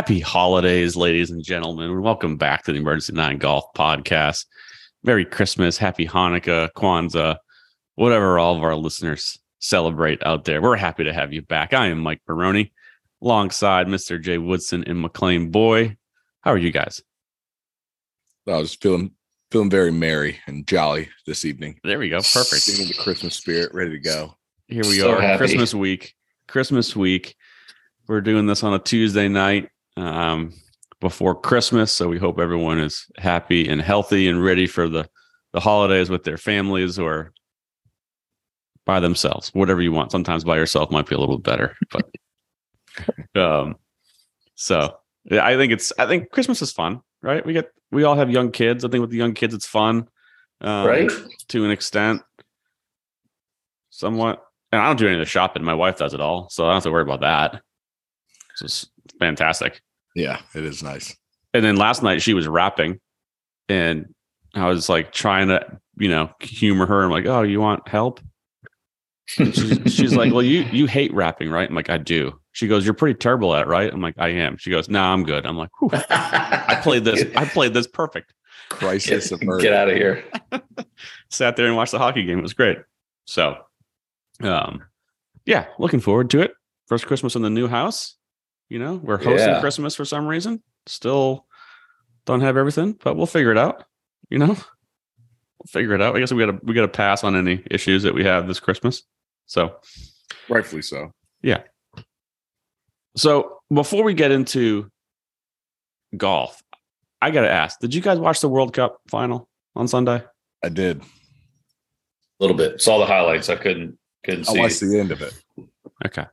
Happy holidays, ladies and gentlemen. Welcome back to the Emergency Nine Golf Podcast. Merry Christmas, Happy Hanukkah, Kwanzaa, whatever all of our listeners celebrate out there. We're happy to have you back. I am Mike Baroni, alongside Mr. Jay Woodson and McLean Boy. How are you guys? I was feeling feeling very merry and jolly this evening. There we go. Perfect. Feeling the Christmas spirit, ready to go. Here we So are. happy. Christmas week. Christmas week. We're doing this on a Tuesday night um, before Christmas, so we hope everyone is happy and healthy and ready for the the holidays with their families or by themselves, whatever you want. Sometimes by yourself might be a little better, but um, so yeah, I think it's I think Christmas is fun, right? We get we all have young kids. I think with the young kids, it's fun, um, right? to an extent, somewhat. And I don't do any of the shopping. My wife does it all, so I don't have to worry about that. It's fantastic. Yeah, it is nice. And then last night she was wrapping, and I was like trying to, you know, humor her. I'm like, "Oh, you want help?" She's, she's like, "Well, you you hate wrapping, right?" I'm like, "I do." She goes, "You're pretty terrible at it, right?" I'm like, "I am." She goes, "No, I'm good." I'm like, Whew, "I played this. I played this perfect." Crisis Get, averted. get out of here. sat there and watched the hockey game. It was great. So, um, yeah, looking forward to it. First Christmas in the new house. You know, we're hosting Yeah. Christmas for some reason. Still don't have everything, but we'll figure it out. You know, we'll figure it out. I guess we got to we got to pass on any issues that we have this Christmas. So, Rightfully so. Yeah. So before we get into golf, I got to ask: Did you guys watch the World Cup final on Sunday? I did. A little bit. Saw the highlights. I couldn't couldn't I see. watched the end of it. Okay.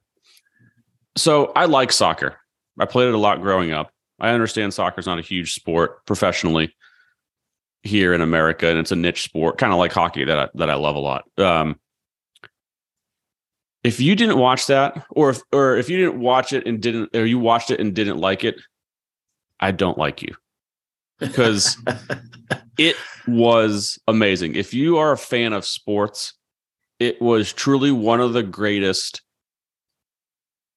So I like soccer. I played it a lot growing up. I understand soccer is not a huge sport professionally here in America, and it's a niche sport, kind of like hockey that I, that I love a lot. Um, if you didn't watch that, or if or if you didn't watch it and didn't, or you watched it and didn't like it, I don't like you because it was amazing. If you are a fan of sports, it was truly one of the greatest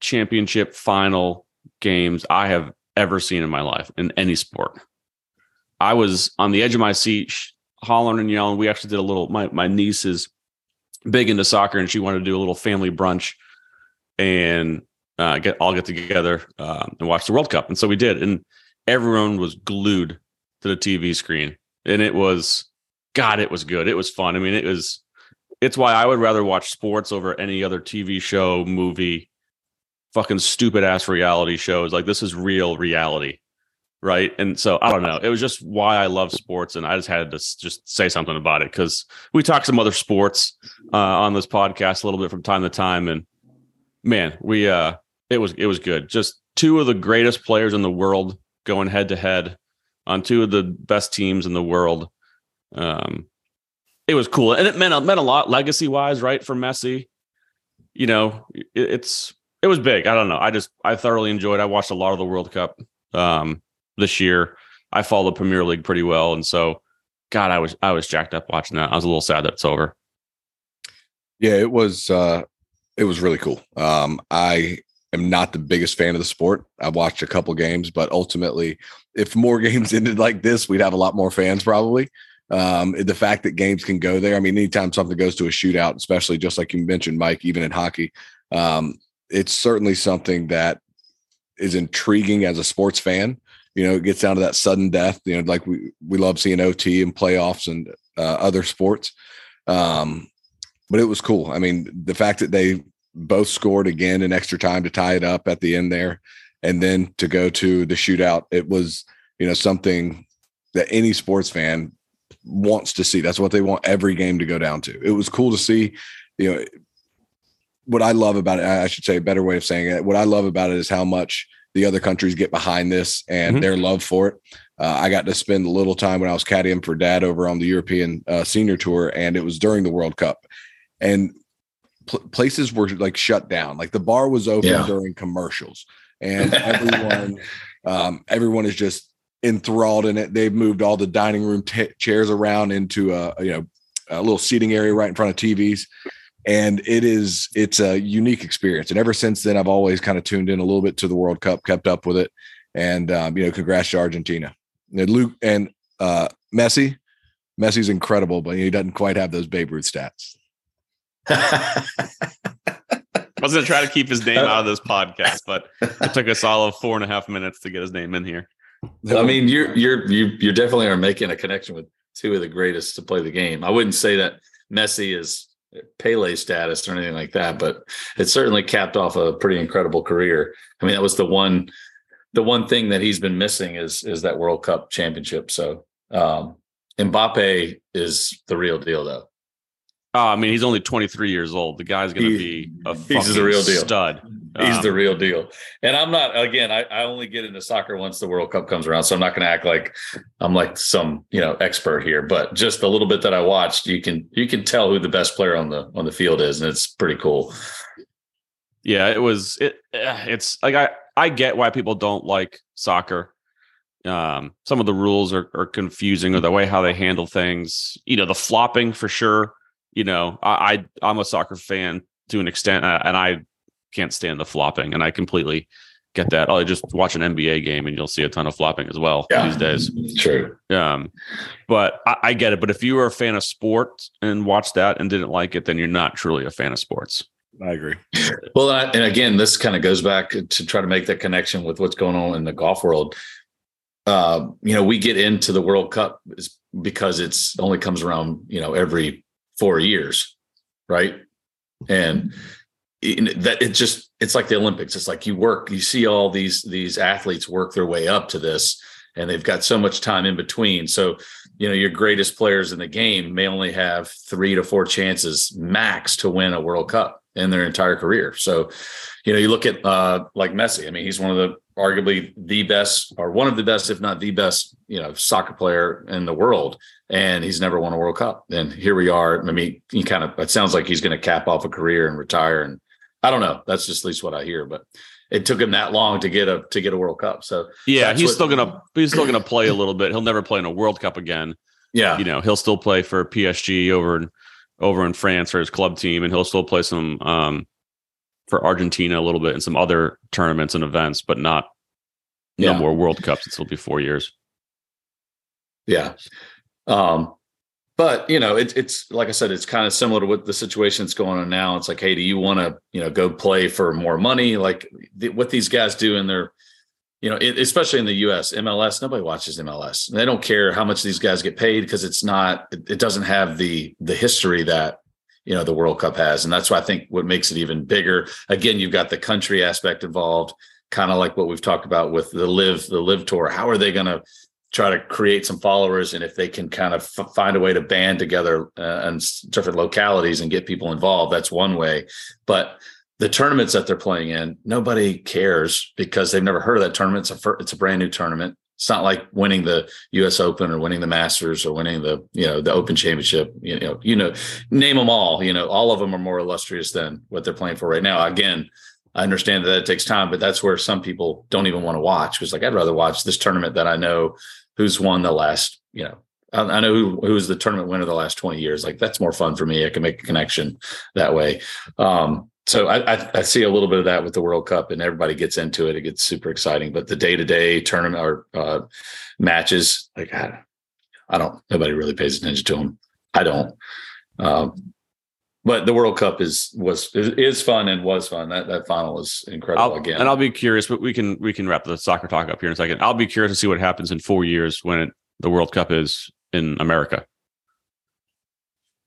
championship final games I have ever seen in my life in any sport. I was on the edge of my seat, hollering and yelling. We actually did a little. My my niece is big into soccer, and she wanted to do a little family brunch, and uh, get all get together uh, and watch the World Cup. And so we did, and everyone was glued to the TV screen, and it was, God, it was good. It was fun. I mean, it was. It's why I would rather watch sports over any other TV show, movie, fucking stupid ass reality shows. Like this is real reality, right? And so I don't know. It was just why I love sports, and I just had to just say something about it because we talk some other sports uh, on this podcast a little bit from time to time, and man, we uh, it was it was good. Just two of the greatest players in the world going head to head on two of the best teams in the world. Um, it was cool, and it meant it meant a lot legacy wise, right? For Messi, you know, it, it's it was big. I don't know. I just I thoroughly enjoyed. I watched a lot of the World Cup um, this year. I follow the Premier League pretty well, and so God, I was I was jacked up watching that. I was a little sad that it's over. Yeah, it was uh it was really cool. Um I am not the biggest fan of the sport. I watched a couple games, but ultimately if more games ended like this, we'd have a lot more fans probably. Um the fact that games can go there. I mean, anytime something goes to a shootout, especially just like you mentioned, Mike, even in hockey, um, it's certainly something that is intriguing as a sports fan. You know, it gets down to that sudden death. You know, like we we love seeing OT and playoffs and uh, other sports. Um, but it was cool. I mean, the fact that they both scored again in extra time to tie it up at the end there, and then to go to the shootout, it was you know something that any sports fan wants to see. That's what they want every game to go down to. It was cool to see. You know, what I love about it, I should say a better way of saying it. What I love about it is how much the other countries get behind this and Mhm. their love for it. Uh, I got to spend a little time when I was caddying for dad over on the European uh, senior tour, and it was during the World Cup. And pl- places were like shut down, like the bar was open Yeah. during commercials, and everyone, um, everyone is just enthralled in it. They've moved all the dining room ta chairs around into a you know a little seating area right in front of TVs, and it is it's a unique experience. And ever since then, I've always kind of tuned in a little bit to the World Cup, kept up with it, And um, you know, congrats to Argentina. And Luke and uh, Messi. Messi's incredible, but he doesn't quite have those Babe Ruth stats. I was going to try to keep his name out of this podcast, but it took us all of four and a half minutes to get his name in here. I mean, you're you're you you definitely are making a connection with two of the greatest to play the game. I wouldn't say that Messi is Pele status or anything like that, but it certainly capped off a pretty incredible career. I mean, that was the one the one thing that he's been missing is is that World Cup championship. So um Mbappe is the real deal though. Oh, I mean, he's only 23 years old. The guy's going to be a he's the real deal. stud. He's Um, the real deal. And I'm not again, I, I only get into soccer once the World Cup comes around. So I'm not gonna act like I'm like some, you know, expert here, but just a little bit that I watched, you can you can tell who the best player on the on the field is, and it's pretty cool. Yeah, it was. It. eh, It's like I. I get why people don't like soccer. Um, some of the rules are, are confusing, or the way how they handle things. You know, the flopping for sure. You know, I, I I'm a soccer fan to an extent, uh, and I can't stand the flopping, and I completely get that. Oh, just watch an NBA game, and you'll see a ton of flopping as well these days. True. Um, but I, I get it. But if you were a fan of sports and watched that and didn't like it, then you're not truly a fan of sports. I agree. Well, and I- and again, this kind of goes back to try to make that connection with what's going on in the golf world. Uh, you know, we get into the World Cup is because it's only comes around, you know, every four years, right? And that it just it's like the Olympics. It's like you work, you see all these these athletes work their way up to this, and they've got so much time in between. So, you know, your greatest players in the game may only have three to four chances max to win a World Cup in their entire career. So, you know, you look at uh like Messi. I mean, he's one of the arguably the best or one of the best, if not the best, you know, soccer player in the world. And he's never won a World Cup. And here we are. I mean, he kind of it sounds like he's going to cap off a career and retire. And I don't know. That's just at least what I hear. But it took him that long to get a to get a World Cup. So Yeah, he's what- still gonna he's still gonna play a little bit. He'll never play in a World Cup again. yeah, You know, he'll still play for PSG over in over in France for his club team, and he'll still play some um for Argentina a little bit and some other tournaments and events, but not no more World Cups. It'll be four years. Yeah. Um, but you know, it, it's like I said, it's kind of similar to what the situation that's going on now. It's like, hey, do you want to, you know, go play for more money? Like the, what these guys do in their, you know, it, especially in the U.S. MLS, nobody watches MLS. They don't care how much these guys get paid because it's not, it, it doesn't have the the history that you know the World Cup has, and that's why I think what makes it even bigger. Again, you've got the country aspect involved, kind of like what we've talked about with the LIV the LIV tour. How are they going to try to create some followers and if they can kind of f- find a way to band together uh, in different localities and get people involved that's one way. But the tournaments that they're playing in nobody cares because they've never heard of that tournament. It's a fir- it's a brand new tournament. It's not like winning the US Open or winning the Masters or winning the you know the Open Championship you know you know name them all you know all of them are more illustrious than what they're playing for right now. Again I understand that it takes time, but that's where some people don't even want to watch because, like, I'd rather watch this tournament that I know who's won the last, you know, I, I know who who's the tournament winner the last 20 years. Like, that's more fun for me. I can make a connection that way. Um, so I, I, I see a little bit of that with the World Cup, and everybody gets into it. It gets super exciting. But the day to day tournament or uh, matches, like, I, I don't, nobody really pays attention to them. I don't. Um, but the World Cup is was is, fun and was fun. That that final was incredible I'll, again. and I'll be curious, but we can we can wrap the soccer talk up here in a second. I'll be curious to see what happens in four years when it, the World Cup is in America.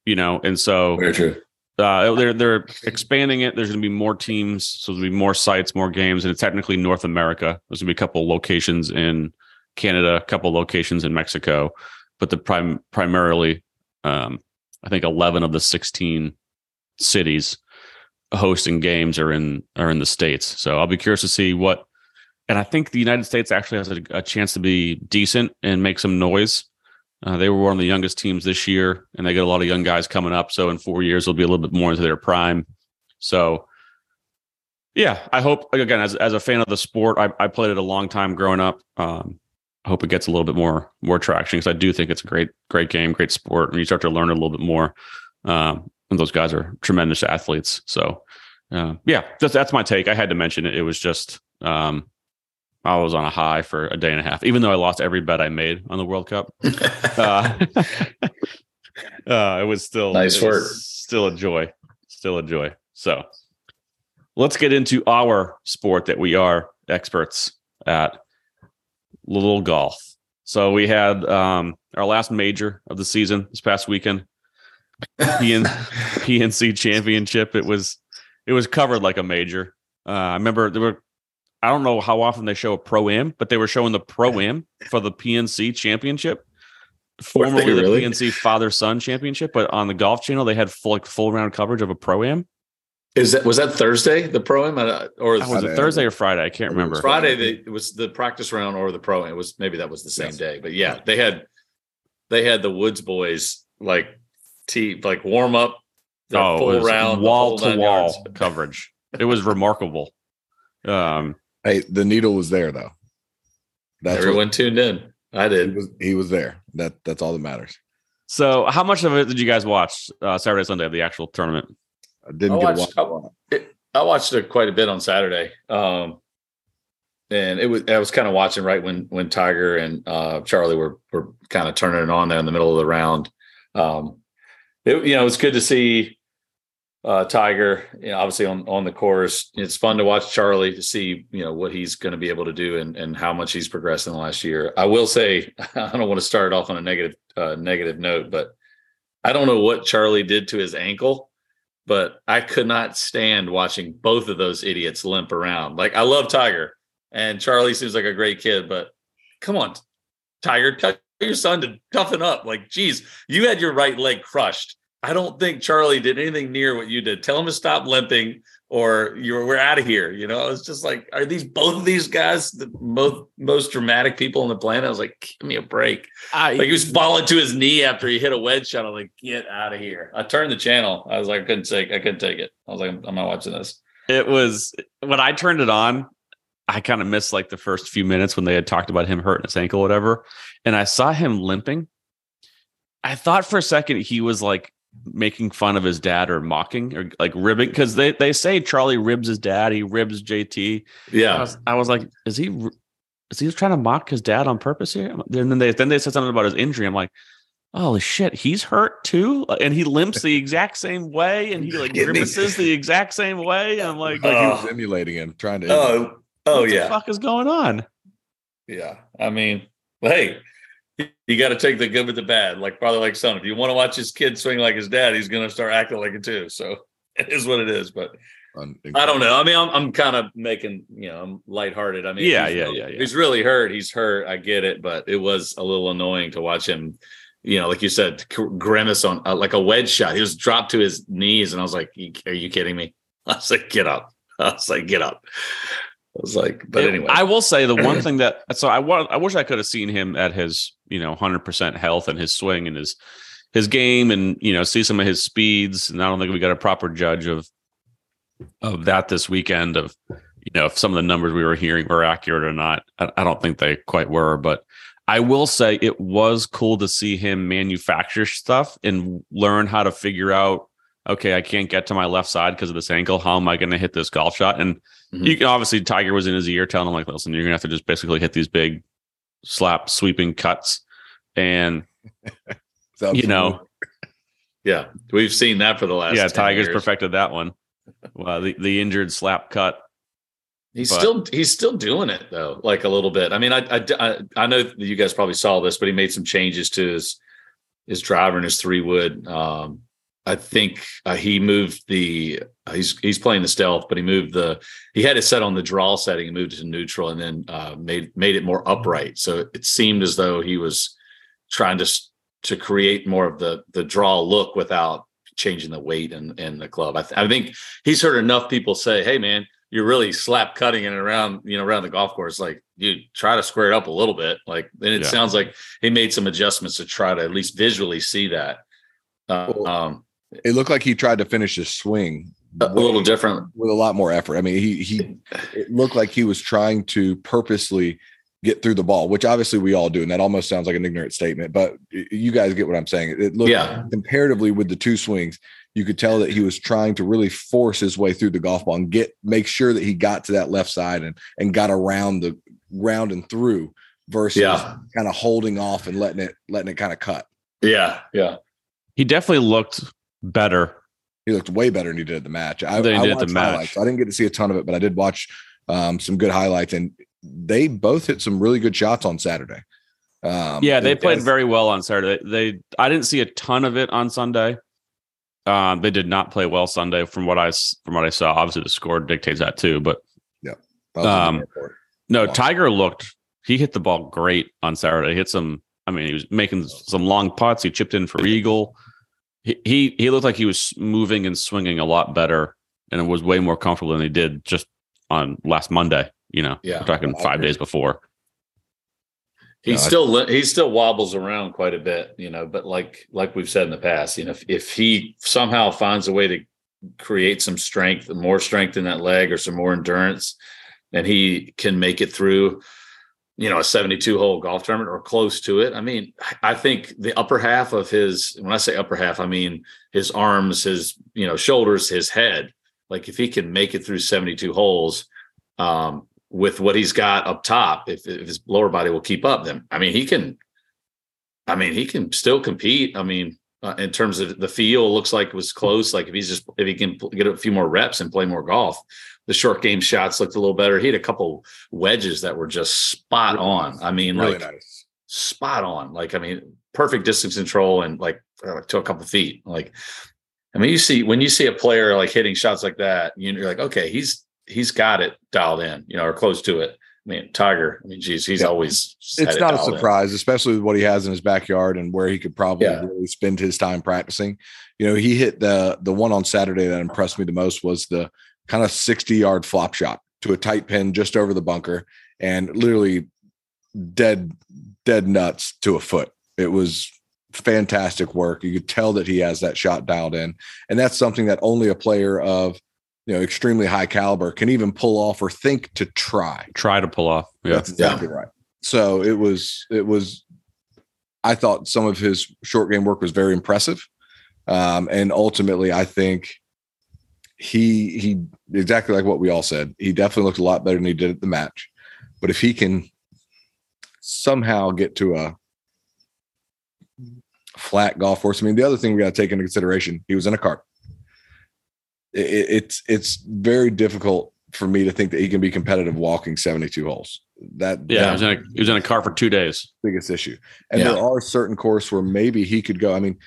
You know, and so Very true. uh, they're they're expanding it. There's going to be more teams, so there'll be more sites, more games, and it's technically North America. There's going to be a couple locations in Canada, a couple locations in Mexico, but the prime primarily, um, I think 11 of the 16 cities hosting games are in are in the states. So I'll be curious to see what. And I think the United States actually has a, a chance to be decent and make some noise. Uh, they were one of the youngest teams this year, and they got a lot of young guys coming up. So in four years, they'll be a little bit more into their prime. So, yeah, I hope again as as a fan of the sport, I, I played it a long time growing up. Um, I hope it gets a little bit more more traction because I do think it's a great great game, great sport, and you start to learn a little bit more. Um, and those guys are tremendous athletes. So, uh, yeah, that's that's my take. I had to mention it. It was just um, I was on a high for a day and a half, even though I lost every bet I made on the World Cup. uh, uh, it was still Nice it work. Still a joy. Still a joy. So let's get into our sport that we are experts at little golf. So we had um, our last major of the season this past weekend. PN, PNC championship. It was it was covered like a major. Uh, I remember there were I don't know how often they show a pro am, but they were showing the pro am for the PNC championship. Were they Formerly the really? PNC father son championship, but on the golf channel they had full like full round coverage of a pro am. Is that was that Thursday the pro am or Was Friday. it Thursday or Friday? I can't It remember. Friday? The, it was the practice round or the pro. It was maybe that was the same Yes. day, but yeah, they had they had the Woods boys like tee like warm up. their Oh, it full was round, wall to wall coverage. It was remarkable. Um, Hey, the needle was there though. That's Everyone what, tuned in. I he did. was. He was there. That that's all that matters. so, how much of it did you guys watch uh, Saturday, Sunday of the actual tournament? I didn't I get watched, a watch. I, it- I watched it quite a bit on Saturday. Um, and it was I was kind of watching right when when Tiger and uh, Charlie were were kind of turning it on there in the middle of the round. Um, it, you know, it's good to see uh, Tiger. You know, obviously on on the course, it's fun to watch Charlie to see you know what he's going to be able to do and and how much he's progressed in the last year. I will say I don't want to start off on a negative uh, negative note, but I don't know what Charlie did to his ankle but I could not stand watching both of those idiots limp around. Like I love Tiger and Charlie seems like a great kid, but come on, Tiger, tell your son to toughen up. Like, geez, you had your right leg crushed. I don't think Charlie did anything near what you did. Tell him to stop limping or you're we're out of here. You know, it's just like, are these both of these guys the most most dramatic people on the planet? I was like, give me a break. I, Like he was falling to his knee after he hit a wedge shot. I'm like, get out of here. I turned the channel. I was like, I couldn't take, I couldn't take it. I was like, I'm, I'm not watching this. it was when I turned it on. I kind of missed like the first few minutes when they had talked about him hurting his ankle, or whatever, and I saw him limping. I thought for a second he was like making fun of his dad or mocking or like ribbing because they they say Charlie ribs his dad, he ribs JT. I Yeah. was, I was like, is he is he trying to mock his dad on purpose here? And then they then they said something about his injury. I'm like, holy shit, he's hurt too, uh, and he limps the exact same way, and he like grimaces the exact same way. I'm like, Like he oh. was Oh. emulating him, trying to. Oh, oh yeah. what the yeah. fuck is going on? Yeah. I mean, hey, you got to take the good with the bad, like father, like son. If you want to watch his kid swing like his dad, he's going to start acting like it too. So it is what it is. But un- I don't know. I mean, I'm, I'm kind of making, you know, I'm lighthearted. I mean, Yeah, yeah, yeah, yeah. He's really hurt. He's hurt. I get it, but it was a little annoying to watch him. You know, like you said, grimace on uh, like a wedge shot. He was dropped to his knees, and I was like, "Are you kidding me?" I was like, "Get up!" I was like, "Get up!" I was like, "But anyway, I will say the one thing that so I want I wish I could have seen him at his you know hundred percent health and his swing and his his game and you know see some of his speeds. And I don't think we got a proper judge of of that this weekend of you know if some of the numbers we were hearing were accurate or not. I, I don't think they quite were but I will say it was cool to see him manufacture stuff and learn how to figure out okay I can't get to my left side because of this ankle how am I going to hit this golf shot and Mhm. you can obviously Tiger was in his ear telling him like, listen, you're gonna have to just basically hit these big slap sweeping cuts. And you know, yeah, we've seen that for the last. yeah, Tiger's years. perfected that one. Well, the, the injured slap cut. He's But- still he's still doing it though, like a little bit. I mean, I, I I I know you guys probably saw this, but he made some changes to his his driver and his three wood. Um, I think uh, he moved the uh, he's he's playing the stealth, but he moved the he had it set on the draw setting and moved it to neutral, and then uh, made made it more upright. So it seemed as though he was trying to to create more of the the draw look without changing the weight and and the club. I, th- I think he's heard enough people say, "Hey, man." You're really slap cutting it around, you know, around the golf course. Like, you try to square it up a little bit. Like, and it Yeah. sounds like he made some adjustments to try to at least visually see that. Uh, Well, um, it looked like he tried to finish his swing a little different. with a lot more effort. I mean, he he it looked like he was trying to purposely get through the ball, which obviously we all do, and that almost sounds like an ignorant statement, but you guys get what I'm saying. It looked Yeah. comparatively with the two swings, you could tell that he was trying to really force his way through the golf ball and get make sure that he got to that left side and and got around the round and through versus Yeah. kind of holding off and letting it letting it kind of cut. Yeah, yeah. He definitely looked better. He looked way better than he did at the match. I, I did the match. highlights. I didn't get to see a ton of it, but I did watch um, some good highlights, and they both hit some really good shots on Saturday. Um, Yeah, they played very well on Saturday. They I didn't see a ton of it on Sunday. Um, they did not play well Sunday from what I from what I saw. Obviously, the score dictates that too. But was um, looking for it. no. Tiger looked. He hit the ball great on Saturday. He hit some. I mean, he was making some long putts. He chipped in for eagle. He he, he looked like he was moving and swinging a lot better, and it was way more comfortable than he did just on last Monday. You know, Yeah. we're talking I five days before. He No, I- still li- he still wobbles around quite a bit, you know. But like like we've said in the past, you know, if, if he somehow finds a way to create some strength, more strength in that leg, or some more endurance, and he can make it through, you know, a seventy-two hole golf tournament or close to it. I mean, I think the upper half of his when I say upper half, I mean his arms, his you know shoulders, his head. Like if he can make it through seventy-two holes, um, with what he's got up top, if, if his lower body will keep up, then I mean he can. I mean he can still compete. I mean, uh, in terms of the feel, looks like it was close. Like if he's just if he can get a few more reps and play more golf, the short game shots looked a little better. He had a couple wedges that were just spot on. I mean, really like nice. spot on. Like I mean, perfect distance control and like uh, to a couple feet. Like I mean, you see when you see a player like hitting shots like that, you- you're like, okay, he's he's got it dialed in, you know, or close to it. I mean, Tiger. I mean, geez, he's Yeah. always. It's it not a dialed in. surprise, especially with what he has in his backyard and where he could probably Yeah. really spend his time practicing. You know, he hit the the one on Saturday that impressed me the most was the kind of 60 yard flop shot to a tight pin just over the bunker and literally dead dead nuts to a foot. It was fantastic work. You could tell that he has that shot dialed in. And that's something that only a player of you know extremely high caliber can even pull off or think to try. Try to pull off. Yeah. That's exactly right. So it was it was I thought some of his short game work was very impressive. Um, and ultimately I think he he exactly like what we all said. He definitely looked a lot better than he did at the match. But if he can somehow get to a flat golf course, I mean, the other thing we got to take into consideration, he was in a cart. It, it- it's it's very difficult for me to think that he can be competitive walking 72 holes. That Yeah, Yeah. He, was in a, he was in a car for two days. biggest issue. And Yeah. there are certain courses where maybe he could go. I mean,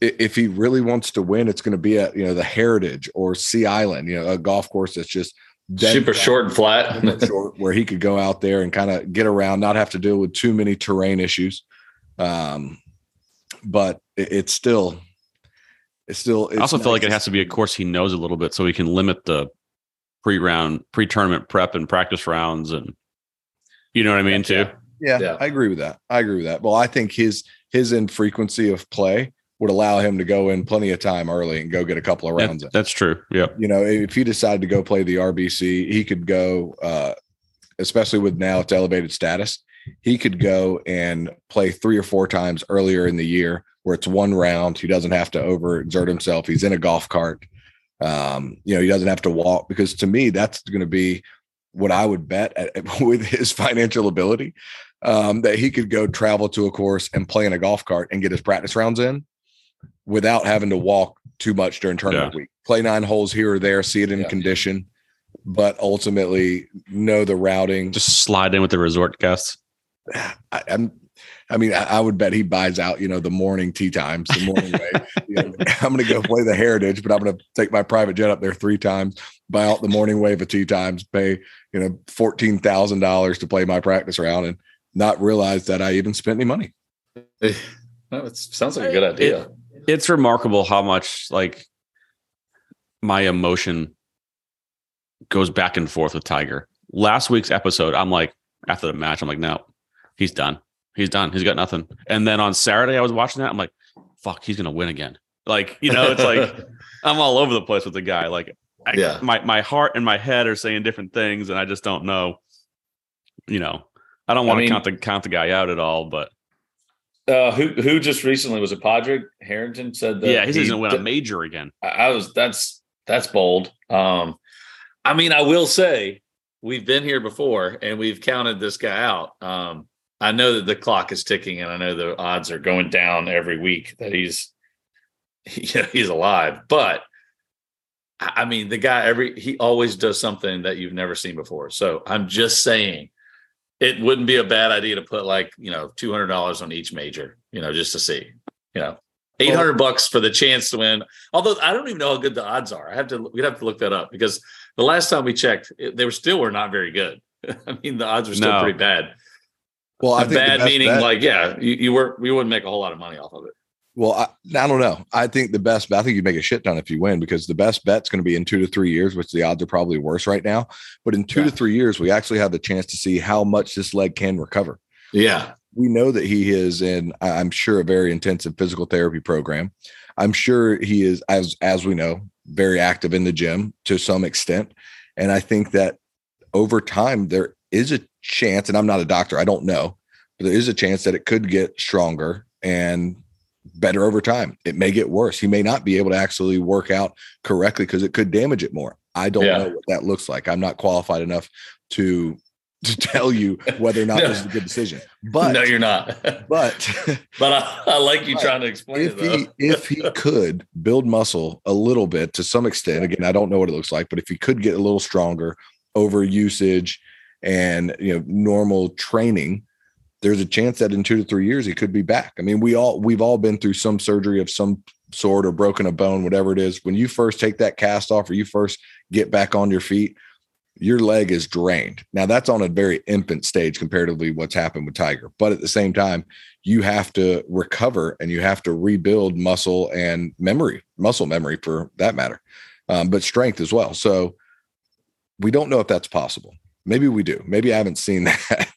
if he really wants to win, it's going to be at you know the Heritage or Sea Island, you know, a golf course that's just dead Super flat, short and flat. short, where he could go out there and kind of get around, not have to deal with too many terrain issues. Um, but it, it's still, it's still. It's I also feel like it has to be a course he knows a little bit, so he can limit the pre-round, pre-tournament prep and practice rounds, and you know what I mean too. Yeah, Yeah. I agree with that. I agree with that. Well, I think his his infrequency of play would allow him to go in plenty of time early and go get a couple of That- rounds in. that's true. Yeah, you know, if he decided to go play the RBC, he could go, uh, especially with now its elevated status, he could go and play three or four times earlier in the year where it's one round. He doesn't have to overexert himself. He's in a golf cart. Um, you know, he doesn't have to walk because to me, that's going to be what I would bet at, with his financial ability um, that he could go travel to a course and play in a golf cart and get his practice rounds in without having to walk too much during tournament week. Play nine holes here or there, see it in Yeah. condition, but ultimately know the routing. just slide in with the resort guests. I, I'm, I mean, I, I would bet he buys out, you know, the morning tee times, the morning wave. You know, I'm going to go play the Heritage, but I'm going to take my private jet up there three times, buy out the morning wave of tee times, pay, you know, fourteen thousand dollars to play my practice round, and not realize that I even spent any money. Eh, well, it sounds like a good idea. It's remarkable how much like my emotion goes back and forth with Tiger. Last week's episode, I'm like, after the match, I'm like, no, he's done. He's done. He's got nothing. And then on Saturday, I was watching that. I'm like, fuck, he's gonna win again. Like, you know, it's like I'm all over the place with the guy. Like, I, Yeah. my my heart and my head are saying different things, and I just don't know. You know, I don't I want to count the count the guy out at all, but Uh, who who just recently was it? Padraig Harrington said that. yeah, he's he- gonna win a major again. I I was that's that's bold. Um, I mean, I will say we've been here before and we've counted this guy out. Um, I know that the clock is ticking, and I know the odds are going down every week that he's he, he's alive. But I mean, the guy every he always does something that you've never seen before. So I'm just saying, it wouldn't be a bad idea to put like you know two hundred dollars on each major, you know, just to see, you know. 800 bucks for the chance to win. Although I don't even know how good the odds are. I have to we'd have to look that up because the last time we checked, they were still were not very good. I mean, the odds were still no. pretty bad. Well, I think bad meaning bet, like, yeah, you, you were we wouldn't make a whole lot of money off of it. Well, I, I don't know. I think the best. I think you make a shit ton if you win because the best bet's going to be in two to three years, which the odds are probably worse right now. But in two yeah. to three years, we actually have the chance to see how much this leg can recover. Yeah, we know that he is in. I'm sure a very intensive physical therapy program. I'm sure he is, as as we know, very active in the gym to some extent. And I think that over time there is a chance, and I'm not a doctor, I don't know, but there is a chance that it could get stronger and better over time. It may get worse. He may not be able to actually work out correctly because it could damage it more. I don't yeah. know what that looks like. I'm not qualified enough to to tell you whether or not no. this is a good decision. But no, you're not. but but I, I like you trying to explain if it. He, if he could build muscle a little bit to some extent, again, I don't know what it looks like, but if he could get a little stronger over usage and you know normal training, there's a chance that in two to three years he could be back. I mean, we all we've all been through some surgery of some sort or broken a bone, whatever it is. When you first take that cast off or you first get back on your feet, your leg is drained. Now that's on a very infant stage comparatively what's happened with Tiger. But at the same time, you have to recover and you have to rebuild muscle and memory, muscle memory for that matter, um, but strength as well. So we don't know if that's possible. Maybe we do. Maybe I haven't seen that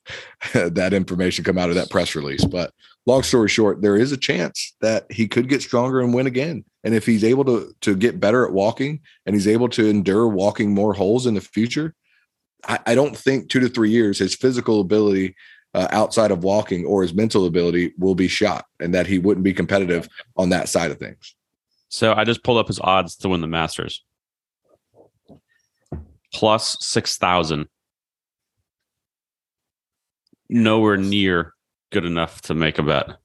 that information come out of that press release. But long story short, there is a chance that he could get stronger and win again. And if he's able to to get better at walking and he's able to endure walking more holes in the future, I, I don't think two to three years his physical ability uh, outside of walking or his mental ability will be shot, and that he wouldn't be competitive on that side of things. So I just pulled up his odds to win the Masters. Plus six thousand. Nowhere near good enough to make a bet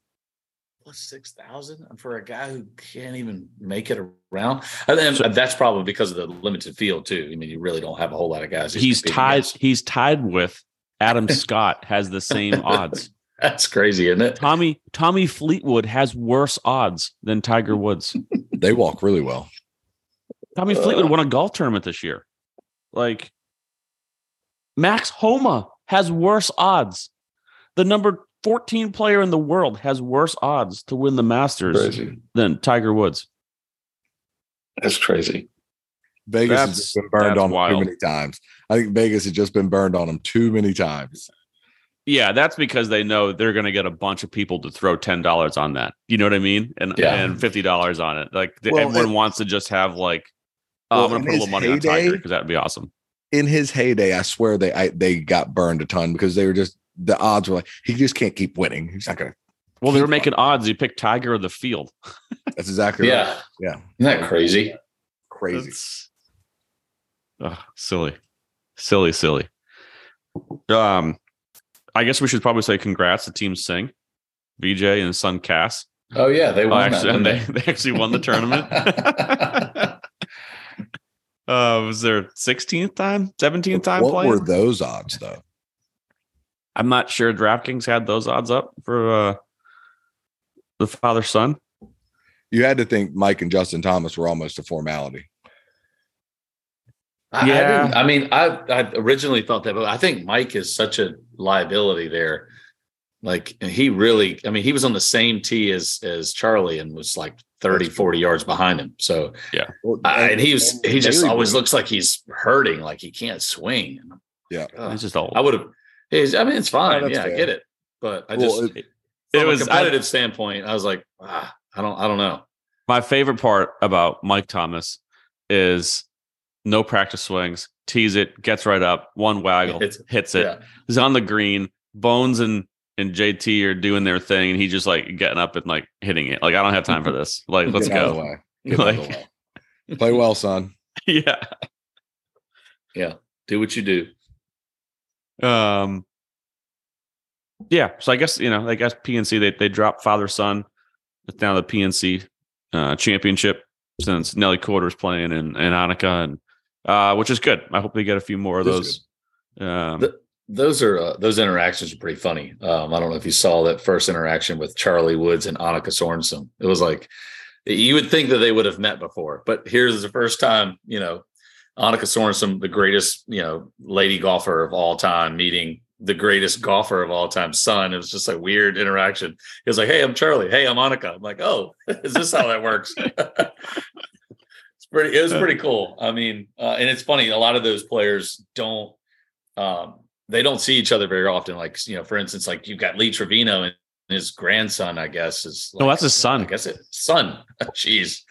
plus six thousand for a guy who can't even make it around. And then so, that's probably because of the limited field too. I mean, you really don't have a whole lot of guys. He's tied. Against. He's tied with Adam Scott. Has the same odds. That's crazy, isn't it? Tommy Tommy Fleetwood has worse odds than Tiger Woods. they walk really well. Tommy Fleetwood uh, won a golf tournament this year. Like Max Homa has worse odds. The number 14 player in the world has worse odds to win the Masters crazy. than Tiger Woods. That's crazy. Vegas that's, has just been burned on wild. too many times. I think Vegas has just been burned on them too many times. Yeah, that's because they know they're going to get a bunch of people to throw ten dollars on that. You know what I mean? And yeah. and fifty dollars on it. Like well, everyone it, wants to just have like, oh, well, I'm going to put a little money heyday, on Tiger because that'd be awesome. In his heyday, I swear they I, they got burned a ton because they were just the odds were like he just can't keep winning. He's not gonna. Well, they were making odds. You picked Tiger of the field. That's exactly yeah. right. Yeah, isn't that crazy? Crazy. Oh, silly, silly, silly. Um, I guess we should probably say congrats to Team Singh, Vijay and son Qass. Oh yeah, they won. Oh, actually, that, they, they, they actually won the tournament. uh, was their 16th time, 17th time what playing? were those odds though? I'm not sure DraftKings had those odds up for uh, the father son. You had to think Mike and Justin Thomas were almost a formality. Yeah, I, I, mean, I, I originally thought that, but I think Mike is such a liability there. Like, he really, I mean, he was on the same tee as as Charlie and was like 30, 40 yards behind him. So yeah, I, and he was he just always looks like he's hurting, like he can't swing. Yeah, he's just old. I would have I mean, it's fine. yeah, fair. I get it. But I just, well, it, it was a competitive I, standpoint, I was like, ah, I don't, I don't know. My favorite part about Mike Thomas is no practice swings, tease it, gets right up, one waggle, hits, hits it. Yeah. He's on the green. Bones and and JT are doing their thing, and he just like getting up and like hitting it. Like I don't have time for this. Like let's go. Like play well, son. Yeah. Yeah. Do what you do. Um, yeah. So I guess you know, I guess PNC they they dropped father son. It's now the PNC uh, championship since Nelly Korda's playing and and Annika and uh, which is good. I hope they get a few more of those. Um, The- those are uh, those interactions are pretty funny. Um, I don't know if you saw that first interaction with Charlie Woods and Annika Sorenstam. It was like you would think that they would have met before, but here's the first time, you know, Annika Sorenstam, the greatest, you know, lady golfer of all time, meeting the greatest golfer of all time, son. It was just a weird interaction. He was like, "Hey, I'm Charlie. Hey, I'm Annika." I'm like, "Oh, is this how that works?" it's pretty. It was pretty cool. I mean, uh, and it's funny. A lot of those players don't. Um, they don't see each other very often. Like you know, for instance, like you've got Lee Trevino and his grandson. I guess is No, like- that's his son. I guess it son. Jeez,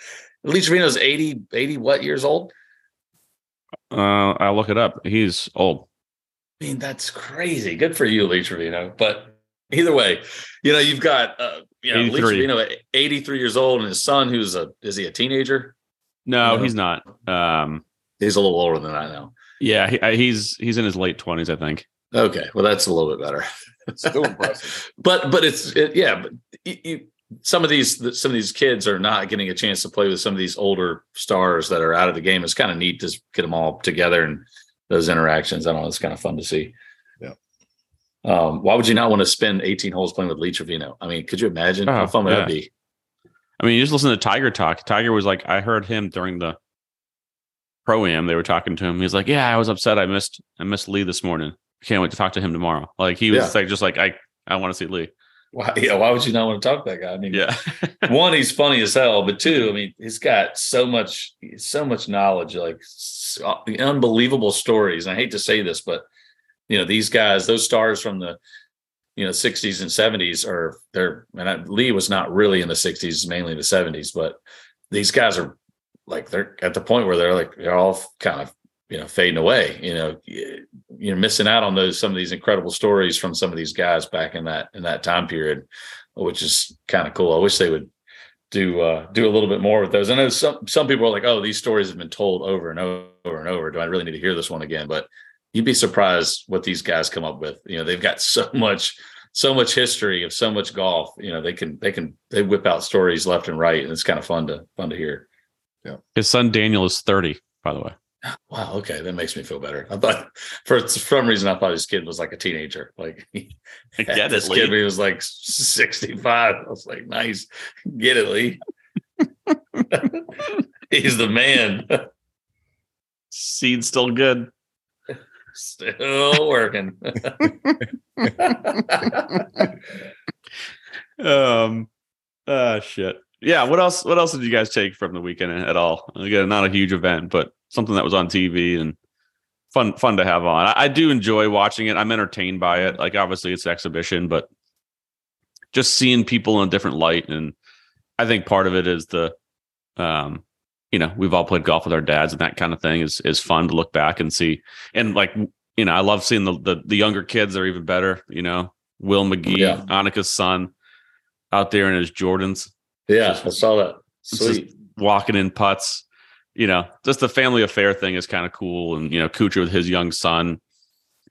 Lee Trevino's 80, 80 what years old? Uh, I'll look it up. He's old. I mean, that's crazy. Good for you, Lee Trevino. But either way, you know, you've got uh, you know Lee 83. Trevino, at eighty three years old, and his son, who's a is he a teenager? No, No. he's not. Um, He's a little older than that now. yeah, he, uh, he's he's in his late twenties, I think. Okay, well, that's a little bit better. It's Still impressive. but but it's it, yeah but you, you, some of these some of these kids are not getting a chance to play with some of these older stars that are out of the game it's kind of neat to get them all together and those interactions i don't know it's kind of fun to see Yeah. um why would you not want to spend 18 holes playing with lee trevino i mean could you imagine how Oh, fun would that be I mean, you just listen to Tiger talk. Tiger was like, I heard him during the pro am. They were talking to him. He's like, Yeah, I was upset. I missed I missed Lee this morning. Can't wait to talk to him tomorrow. Like he was Yeah. like, just like I I want to see Lee. Why yeah why would you not want to talk to that guy? I mean Yeah, one he's funny as hell but two i mean he's got so much so much knowledge like s- uh, unbelievable stories. And i hate to say this but you know these guys those stars from the you know 60s and 70s are they're and I, lee was not really in the 60s mainly the 70s but these guys are like they're at the point where they're like they're all kind of you know fading away you know Y- you're missing out on those some of these incredible stories from some of these guys back in that in that time period which is kind of cool. I wish they would do uh do a little bit more with those. I know some some people are like oh these stories have been told over and over and over. Do i really need to hear this one again? But you'd be surprised what these guys come up with. You know they've got so much so much history of so much golf. You know they can they can they whip out stories left and right and it's kind of fun to fun to hear. Yeah, his son Daniel is thirty. By the way, wow okay that makes me feel better. I thought for some reason i thought this kid was like a teenager like get this it, kid he was like 65 i was like nice. Get it lee. He's the man. Seed's still good. still working. Um, uh, shit. Yeah. What else? What else did you guys take from the weekend at all? Again, not a huge event, but something that was on TV and fun, fun to have on. I, I do enjoy watching it. I'm entertained by it. Like, obviously, it's an exhibition, but just seeing people in a different light, and I think part of it is the, um, you know, we've all played golf with our dads, and that kind of thing is is fun to look back and see. And like, you know, I love seeing the the, the younger kids are even better. You know, Will McGee, Yeah. Annika's son, out there in his Jordans, yeah i saw that sweet walking in putts. You know, just the family affair thing is kind of cool. And you know, Kuchar with his young son,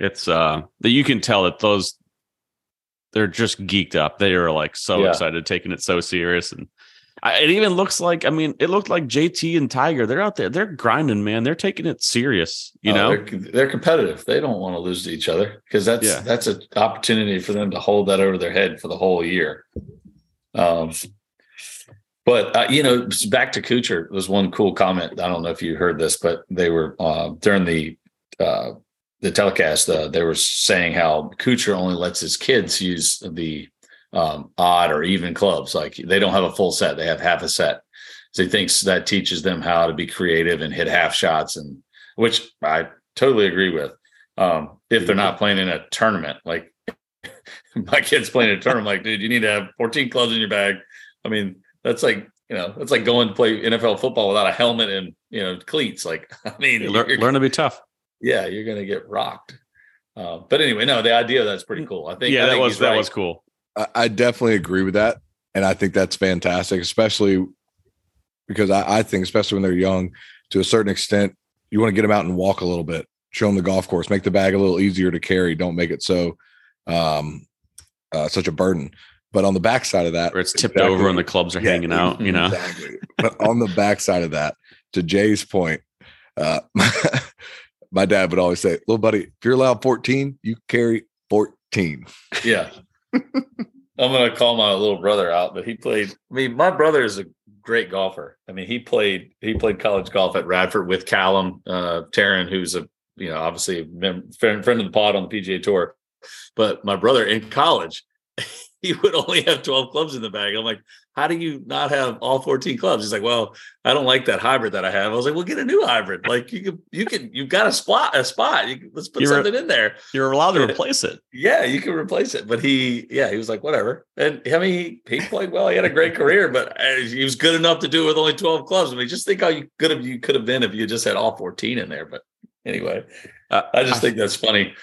it's uh that you can tell that those they're just geeked up. They are like so Yeah. excited, taking it so serious, and I, it even looks like I mean, it looked like JT and Tiger. They're out there, they're grinding, man. They're taking it serious. You Oh, know, they're, they're competitive they don't want to lose to each other because that's Yeah. that's an opportunity for them to hold that over their head for the whole year um but uh, you know back to Kuchar was one cool comment i don't know if you heard this but they were uh during the uh the telecast uh, they were saying how Kuchar only lets his kids use the um odd or even clubs like they don't have a full set they have half a set so he thinks that teaches them how to be creative and hit half shots and which I totally agree with. Um, if they're not playing in a tournament, like my kid's playing a tournament, like, dude, you need to have 14 clubs in your bag. I mean, that's like, you know, that's like going to play NFL football without a helmet and, you know, cleats. Like, I mean, learn, learn to be tough. yeah, you're going to get rocked. Uh, but anyway, no, the idea that's pretty cool. I think, I Yeah, that was that right. was cool. I, I definitely agree with that, and I think that's fantastic, especially because I, I think, especially when they're young, to a certain extent, you want to get them out and walk a little bit. show them the golf course, make the bag a little easier to carry. Don't make it so um, uh, such a burden. But on the backside of that, Where it's tipped over and the clubs are Yeah, hanging out, you know. Exactly. but on the backside of that, to Jay's point, uh, my dad would always say, "Little buddy, if you're allowed 14, you carry 14." Yeah. I'm gonna call my little brother out, but he played. I mean, my brother is a great golfer. I mean, he played he played college golf at Radford with Callum uh Tarren, who's a you know obviously a mem- friend friend of the pod on the PGA Tour. But my brother in college, he would only have 12 clubs in the bag. I'm like, how do you not have all 14 clubs? He's like, well, I don't like that hybrid that I have. I was like, well, get a new hybrid. Like you can, you can, you've got a spot, a spot. You let's put You're something in there. You're allowed to replace it. Yeah, you can replace it. But he, yeah, he was like, whatever. And I mean, he, he played well. He had a great career, but uh, he was good enough to do it with only 12 clubs. I mean, just think how you could have, you could have been if you just had all 14 in there. But anyway, Uh, I just think that's funny.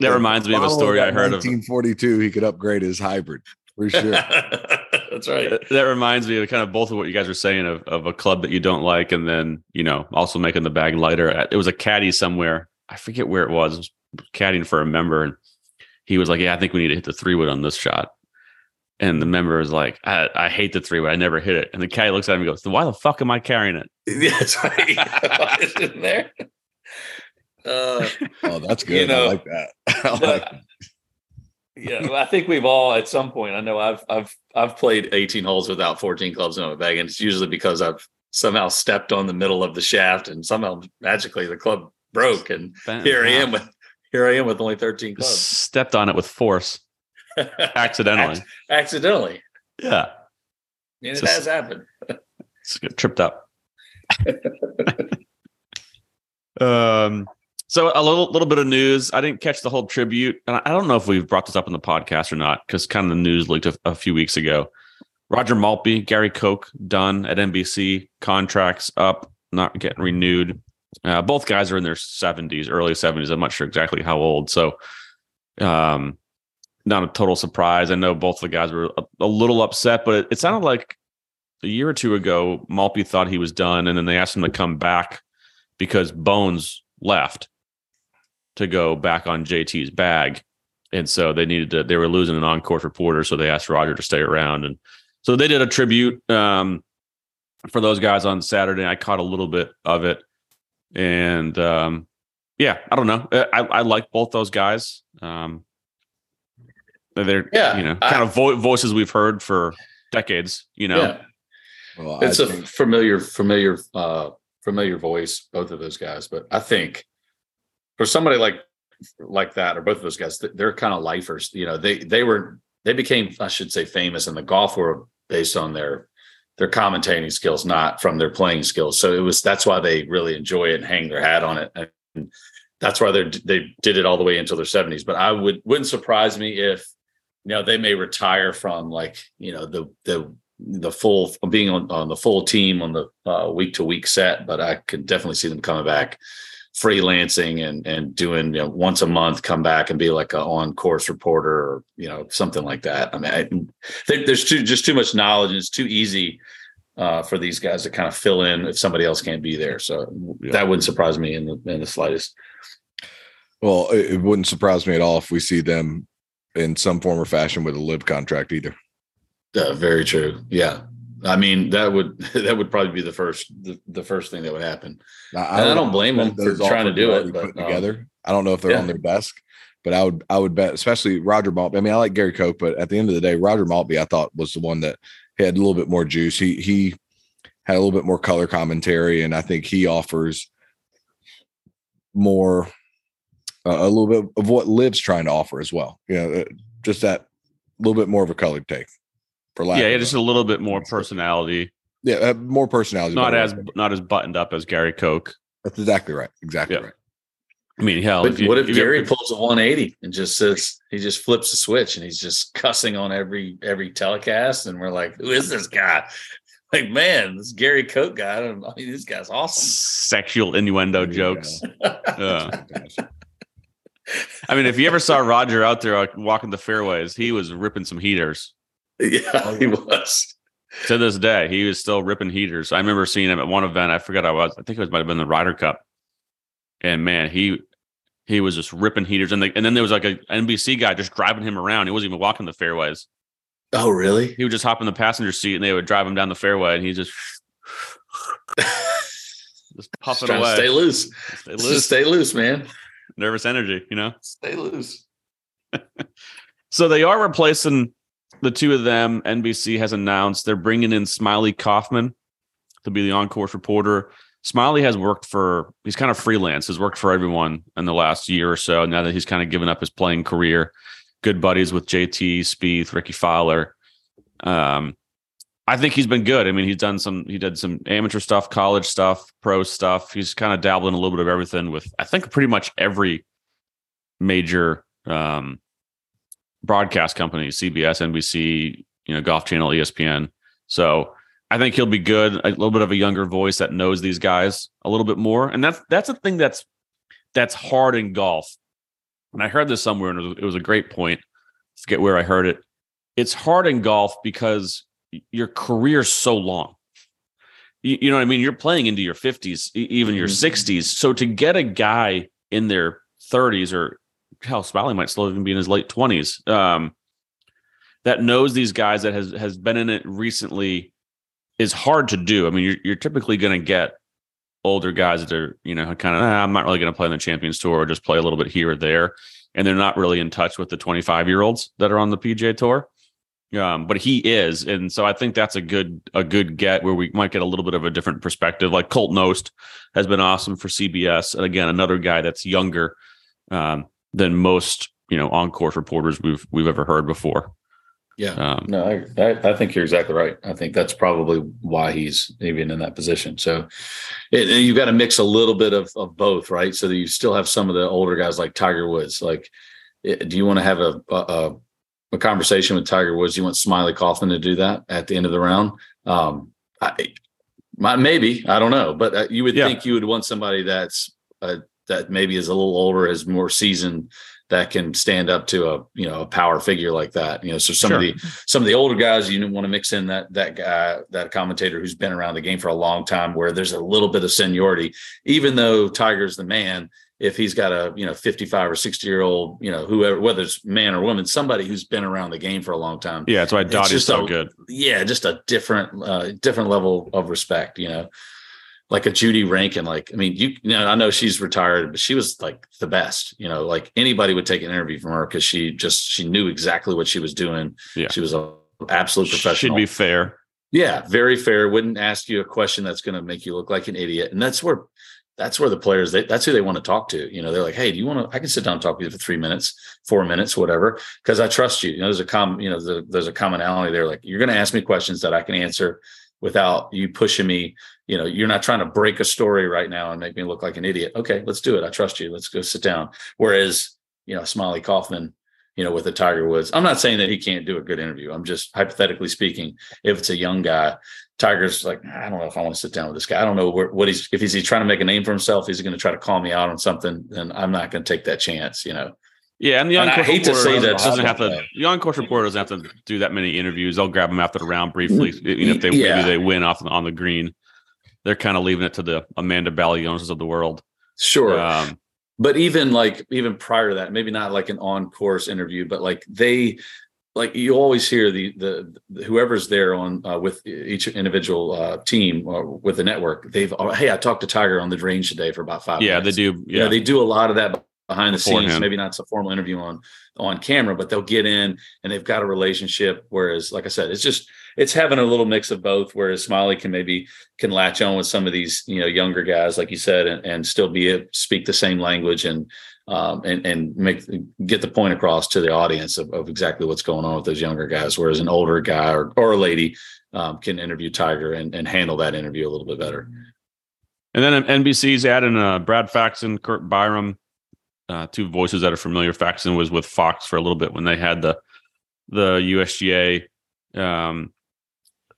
That reminds me of a story I that heard of. 1942. He could upgrade his hybrid for sure. that's right. That reminds me of kind of both of what you guys were saying of, of a club that you don't like, and then you know also making the bag lighter. Uh, it was a caddy somewhere. I forget where it was. It was caddying for a member, and he was like, "Yeah, I think we need to hit the three wood on this shot." And the member is like, I, "I hate the three wood. I never hit it." And the caddy looks at him and goes, "Why the fuck am I carrying it?" Yeah, that's right. Why is it in there? Uh, oh, that's You good. I like that. I like that. yeah, well, I think we've all at some point. I know I've I've I've played 18 holes without 14 clubs in my bag, and it's usually because I've somehow stepped on the middle of the shaft, and somehow magically the club broke, and here I am with here I am with only 13 clubs Stepped on it with force accidentally. accidentally. Yeah, And it Just- has happened. Just get tripped up. um, so a little little bit of news. I didn't catch the whole tribute, and I don't know if we've brought this up in the podcast or not because kind of the news leaked a, a few weeks ago. Roger Maltbie, Gary Koch done at NBC. Contracts up, not getting renewed. Uh, both guys are in their seventies, early seventies. I'm not sure exactly how old. So, um, not a total surprise. I know both of the guys were a, a little upset, but it, it sounded like a year or two ago, Maltbie thought he was done, and then they asked him to come back because Bones left to go back on JT's bag, and so they needed to. They were losing an on-course reporter, so they asked Roger to stay around, and so they did a tribute um, for those guys on Saturday. I caught a little bit of it, and um, yeah, I don't know. I, I like both those guys. Um, they're Yeah, you know I- kind of vo- voices we've heard for decades. You know. Yeah. Well, it's I a think- familiar familiar uh familiar voice both of those guys but i think for somebody like like that or both of those guys they're kind of lifers you know they they were they became i should say famous in the golf world based on their their commentating skills not from their playing skills. So it was that's why they really enjoy it and hang their hat on it. And that's why they they did it all the way until their 70s but i would wouldn't surprise me if you know they may retire from like you know the the the full being on, on the full team on the week to week set, but I could definitely see them coming back freelancing and and doing you know once a month come back and be like a on course reporter or you know something like that. I mean, I, there, there's too just too much knowledge and it's too easy uh, for these guys to kind of fill in if somebody else can't be there. So Yeah. that wouldn't surprise me in the in the slightest. well, it, it wouldn't surprise me at all if we see them in some form or fashion with a LIV contract either. Uh, very true. Yeah. I mean that would that would probably be the first the, the first thing that would happen. Now, And I don't blame them for trying to do it, but, um, together. I don't know if they're yeah. on their desk, but I would I would bet, especially Roger Maltbie. I mean, I like Gary Koch, but at the end of the day, Roger Maltbie, I thought was the one that had a little bit more juice. He he had a little bit more color commentary, and I think he offers more uh, a little bit of what LIV's trying to offer as well. You know, uh, just that little bit more of a colored take. For lack yeah, of a- just a little bit more personality, yeah, uh, more personality. not as way. not as buttoned up as Gary Koch. that's exactly right. Exactly Yeah. right. I mean, hell, But you- what if you- Gary pulls a 180 and just says he just flips the switch and he's just cussing on every every telecast and we're like, who is this guy? Like, man, this Gary Koch guy. I. I mean, this guy's awesome. sexual innuendo jokes? Yeah. I mean, if you ever saw Roger out there walking the fairways, he was ripping some heaters. yeah, oh, he was. To this day, he was still ripping heaters. I remember seeing him at one event. I forgot I was. I think it was might have been the Ryder Cup, and man, he he was just ripping heaters, and, the, and then there was like a NBC guy just driving him around. He wasn't even walking the fairways. Oh, really? He would just hop in the passenger seat, and they would drive him down the fairway, and he just just puffing away. stay loose. Stay Just loose. stay loose, man. Nervous energy, you know. Stay loose. So they are replacing the two of them. NBC has announced they're bringing in Smiley Kaufman to be the on-course reporter. Smiley has worked for he's kind of freelance, has worked for everyone in the last year or so. Now that he's kind of given up his playing career, good buddies with JT Spieth, Rickie Fowler. Um, I think he's been good. I mean, he's done some he did some amateur stuff, college stuff, pro stuff. He's kind of dabbled in a little bit of everything with I think pretty much every major um broadcast companies, CBS, NBC, you know, Golf Channel, ESPN. So I think he'll be good. A little bit of a younger voice that knows these guys a little bit more, and that's that's a thing that's that's hard in golf. And I heard this somewhere, and it was, it was a great point. I forget where I heard it. It's hard in golf because your career's so long. You, you know what I mean? You're playing into your 50s, e- even your Mhm. 60s. So to get a guy in their 30s or hell, Smiley might still even be in his late 20s. Um, that knows these guys that has has been in it recently is hard to do. I mean, you're you're typically going to get older guys that are you know kind of ah, I'm not really going to play on the Champions Tour or just play a little bit here or there, and they're not really in touch with the 25 year olds that are on the PGA Tour. Um, but he is, and so I think that's a good a good get where we might get a little bit of a different perspective. Like Colt Knost has been awesome for CBS, and again another guy that's younger um, than most you know on course reporters we've we've ever heard before. Yeah. Um, No, I, I, I think you're exactly right. I think that's probably why he's even in that position. So it, you've got to mix a little bit of, of both, right? So that you still have some of the older guys like Tiger Woods. Like, it, do you want to have a, a a conversation with Tiger Woods? Do You want Smiley Kaufman to do that at the end of the round? Um, I, my, maybe I don't know, but uh, you would Yeah. think you would want somebody that's uh, that maybe is a little older, is more seasoned, that can stand up to a you know a power figure like that. You know, so some of the some of the older guys you want to mix in that that guy that commentator who's been around the game for a long time, where there's a little bit of seniority, even though Tiger's the man. If he's got a you know 55 or 60 year old, you know whoever, whether it's man or woman, somebody who's been around the game for a long time, yeah, that's why Dottie's so a- good. yeah, just a different uh different level of respect, you know. Like a Judy Rankin, like I mean, you, you know, I know she's retired, but she was like the best, you know, like anybody would take an interview from her because she just she knew exactly what she was doing. Yeah. She was an absolute professional. Should be fair. Yeah, very fair. Wouldn't ask you a question that's going to make you look like an idiot. And that's where that's where the players they, that's who they want to talk to. You know, they're like, hey, do you want to? I can sit down and talk with you for three minutes, four minutes, whatever, because I trust you. You know, there's a com, you know, the, there's a commonality there. Like you're going to ask me questions that I can answer without you pushing me. You know, you're not trying to break a story right now and make me look like an idiot. Okay, let's do it. I trust you. Let's go sit down. Whereas, you know, Smiley Kaufman, you know, with the Tiger Woods. I'm not saying that he can't do a good interview. I'm just hypothetically speaking, if it's a young guy, Tiger's like, I don't know if I want to sit down with this guy. I don't know where, what he's if he's, he's trying to make a name for himself. He's going to try to call me out on something, then I'm not going to take that chance. You know, Yeah, and the And I on-course hate to reporter say doesn't, that, doesn't have to. The on-course reporter doesn't have to do that many interviews. They'll grab them after the round briefly. You know, if they Yeah. maybe they win off on the green, they're kind of leaving it to the Amanda Balionis of the world. sure. Um, but even like even prior to that, maybe not like an on course interview, but like they like you always hear the the, the whoever's there on uh, with each individual uh, team or with the network. They've oh, hey, I talked to Tiger on the range today for about five. yeah, minutes. they do. Yeah, Yeah, they do a lot of that behind the scenes. Maybe not it's a formal interview on on camera, but they'll get in and they've got a relationship. Whereas, like I said, it's just it's having a little mix of both. Whereas Smiley can maybe can latch on with some of these you know younger guys, like you said, and, and still be a, speak the same language and um, and and make get the point across to the audience of, of exactly what's going on with those younger guys. Whereas an older guy or, or a lady um, can interview Tiger and, and handle that interview a little bit better. and then NBC's adding uh, Brad Faxon, Curt Byrum, uh, two voices that are familiar. Faxon was with Fox for a little bit when they had the the USGA um,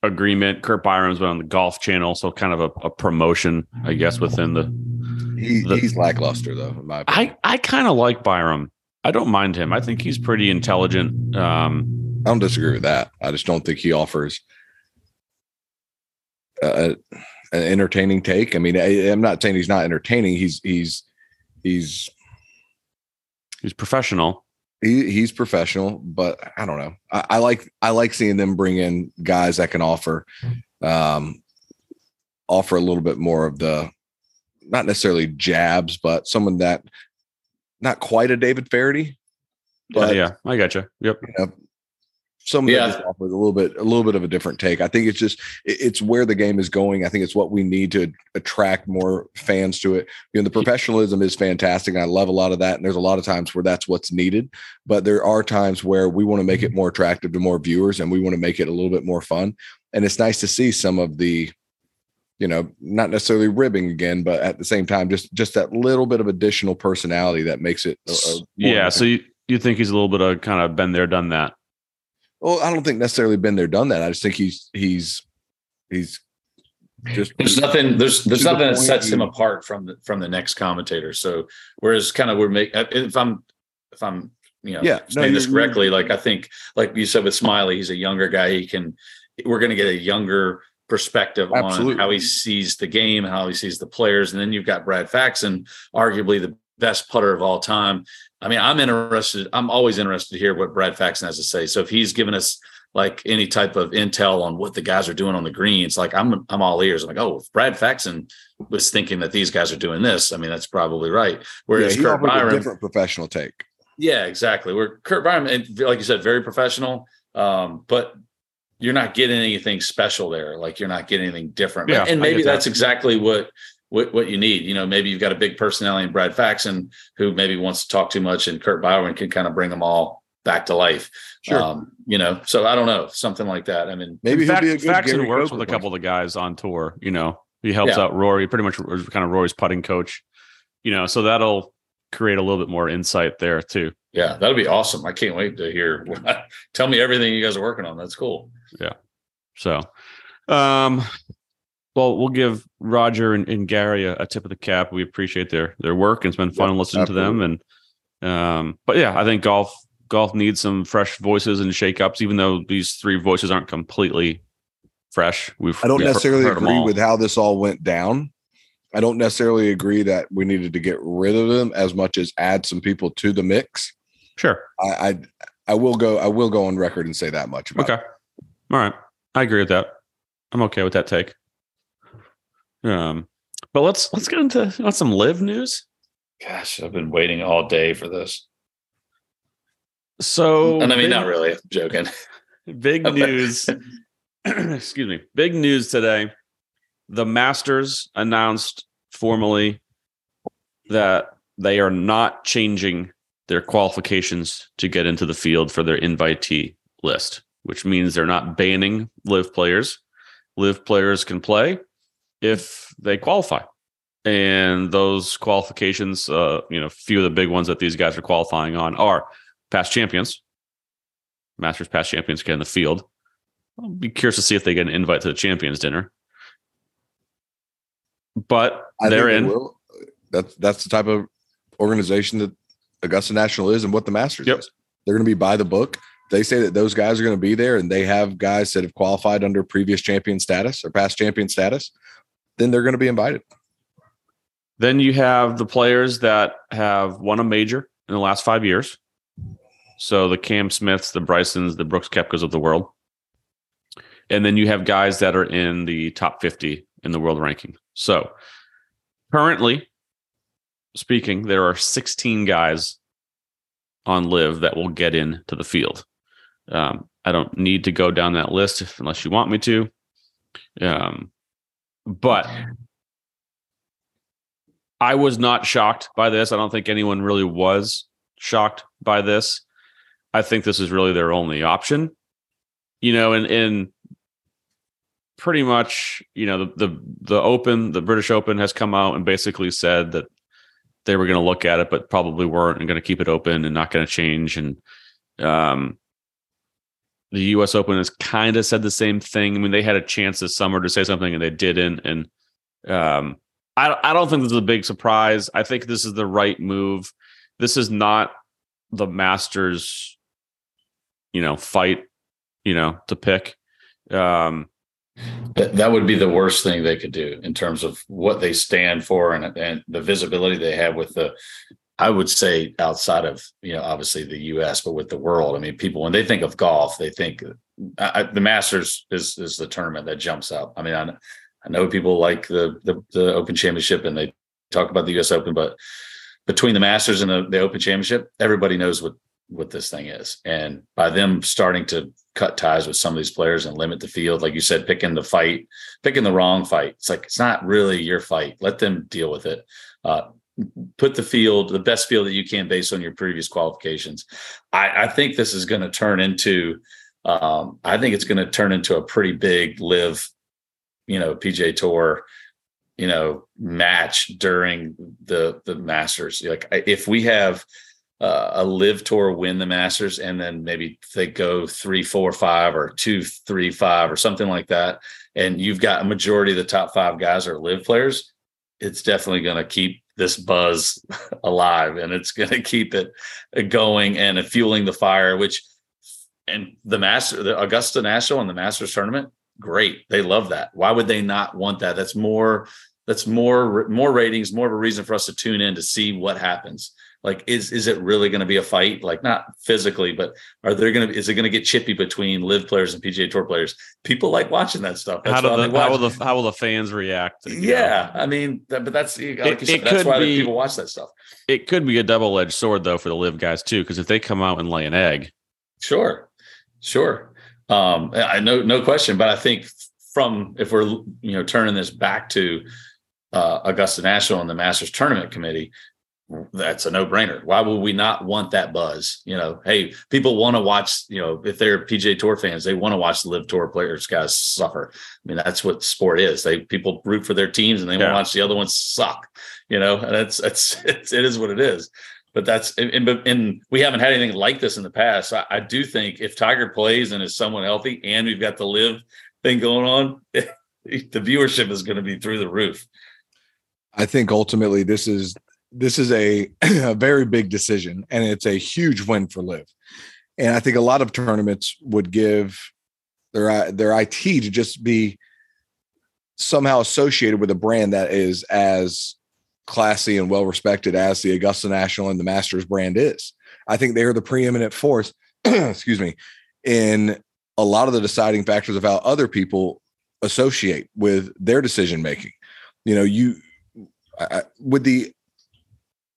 agreement. Curt Byrum's been on the Golf Channel, so kind of a, a promotion, I guess, within the He, The- he's lackluster though. In my opinion. I I kind of like Byrum. I don't mind him. I think he's pretty intelligent. Um, I don't disagree with that. I just don't think he offers uh, an entertaining take. I mean, I, I'm not saying he's not entertaining. He's he's he's He's professional. he, he's professional, but I don't know. I, I like I like seeing them bring in guys that can offer um offer a little bit more of the not necessarily jabs, but someone that not quite a David Feherty, but yeah, I got you. Yep. Someone Yeah. that just offers a little bit a little bit of a different take. I think it's just it's where the game is going. I think it's what we need to attract more fans to it. You know, the professionalism is fantastic. And I love a lot of that. And there's a lot of times where that's what's needed. But there are times where we want to make it mm-hmm. more attractive to more viewers and we want to make it a little bit more fun. And it's nice to see some of the, you know, not necessarily ribbing again, but at the same time, just just that little bit of additional personality that makes it. A, a Yeah. So you, you think he's a little bit of kind of been there, done that. Well, I don't think necessarily been there, done that. I just think he's he's he's just There's nothing. There's there's To the nothing that sets him apart from the from the next commentator. So whereas kind of we're make uh, if I'm if I'm you know Yeah, no, saying this you're- you're- correctly, like I think like you said with Smiley, he's a younger guy. He can we're going to get a younger perspective on how he sees the game, how he sees the players, and then you've got Brad Faxon, arguably the best putter of all time. I mean, I'm interested. I'm always interested to hear what Brad Faxon has to say. So if he's given us like any type of intel on what the guys are doing on the greens, like I'm I'm all ears. I'm like, oh, if Brad Faxon was thinking that these guys are doing this, I mean, that's probably right. yeah, Whereas he Curt offers a Byrum, different professional take. yeah, exactly. Where Curt Byrum, and like you said, very professional, um, but you're not getting anything special there. Like you're not getting anything different. Yeah, and maybe that. that's exactly what, what what you need. You know, maybe you've got a big personality in Brad Faxon who maybe wants to talk too much, and Curt Byrum can kind of bring them all back to life. Sure. Um, you know, so I don't know, something like that. I mean, Maybe he'll Fax- be a good Faxon Gary works Coker with a couple of the guys on tour. You know, he helps Yeah. out Rory. Pretty much kind of Rory's putting coach. You know, so that'll create a little bit more insight there too. yeah, that'll be awesome. I can't wait to hear. Tell me everything you guys are working on. That's cool. Yeah. So, um, well, we'll give Roger and, and Gary a, a tip of the cap. We appreciate their their work, and it's been fun Yep, listening to them. And um, but yeah, I think golf golf needs some fresh voices and shakeups. Even though these three voices aren't completely fresh, we've I don't we've necessarily agree with how this all went down. I don't necessarily agree that we needed to get rid of them as much as add some people to the mix. Sure. I I, I will go I will go on record and say that much about Okay. All right. I agree with that. I'm okay with that take. Um, but let's let's get into you some LIV news. Gosh, I've been waiting all day for this. So And I mean, big- not really. I'm joking. Big news. excuse me. Big news today. The Masters announced formally that they are not changing their qualifications to get into the field for their invitee list, which means they're not banning LIV players. LIV players can play if they qualify. And those qualifications, uh, you know, few of the big ones that these guys are qualifying on are past champions, Masters past champions get in the field. I'll be curious to see if they get an invite to the champions dinner. But I they're in. will. That's that's the type of organization that Augusta National is and what the Masters Yep. is. They're going to be by the book. They say that those guys are going to be there, and they have guys that have qualified under previous champion status or past champion status. Then they're going to be invited. Then you have the players that have won a major in the last five years. So the Cam Smiths, the Brysons, the Brooks Koepkas of the world. And then you have guys that are in the top 50 in the world ranking. So currently speaking, there are 16 guys on LIV that will get into the field. Um, I don't need to go down that list if, unless you want me to. Um, but I was not shocked by this. I don't think anyone really was shocked by this. I think this is really their only option. You know, and and pretty much, you know, the the the Open, the British Open has come out and basically said that they were going to look at it, but probably weren't and going to keep it open and not going to change. And um, the U.S. Open has kind of said the same thing. I mean, they had a chance this summer to say something and they didn't. And um, I I don't think this is a big surprise. I think this is the right move. This is not the Masters, you know, fight, you know, to pick. Um, That, that would be the worst thing they could do in terms of what they stand for and, and the visibility they have with the I would say outside of you know obviously the U.S. but with the world. I mean, people when they think of golf, they think I, the Masters is is the tournament that jumps out. I mean, I, I know people like the, the the Open Championship and they talk about the U.S. Open, but between the Masters and the, the Open Championship, everybody knows what what this thing is. And by them starting to cut ties with some of these players and limit the field, like you said, picking the fight, picking the wrong fight. It's like it's not really your fight. Let them deal with it. Uh, put the field, the best field that you can based on your previous qualifications. I, I think this is going to turn into. Um, I think it's going to turn into a pretty big LIV, you know, PGA Tour, you know, match during the the Masters. Like if we have uh, a LIV tour win the Masters, and then maybe they go three, four, five, or two, three, five, or something like that, and you've got a majority of the top five guys are LIV players. It's definitely going to keep this buzz alive, and it's going to keep it uh, going and fueling the fire. Which and the Master, the Augusta National and the Masters tournament, great. They love that. Why would they not want that? That's more. That's more more ratings, more of a reason for us to tune in to see what happens like is is it really going to be a fight? Like not physically but are there going to is it going to get chippy between LIV players and pga tour players? People like watching that stuff. That's how, do the, how will the how will the fans react yeah know? i mean that, but that's like it, said, that's why be, people watch that stuff. It could be a double-edged sword though for the LIV guys too because if they come out and lay an egg sure sure. Um i know no question but i think from if we're you know turning this back to uh, Augusta National and the Masters Tournament Committee, that's a no-brainer. Why would we not want that buzz? You know, hey, people want to watch. You know, if they're PGA Tour fans, they want to watch the LIV Tour players guys suffer. I mean, that's what sport is. They people root for their teams and they yeah. want to watch the other ones suck. You know, and it's it's, it's it is what it is. But that's and, and we haven't had anything like this in the past. I, I do think if Tiger plays and is somewhat healthy, and we've got the LIV thing going on, the viewership is going to be through the roof. I think ultimately this is this is a, a very big decision and it's a huge win for LIV. And I think a lot of tournaments would give their their IT to just be somehow associated with a brand that is as classy and well respected as the Augusta National and the Masters brand is. I think they are the preeminent force, excuse me, in a lot of the deciding factors of how other people associate with their decision making. You know, you I, with the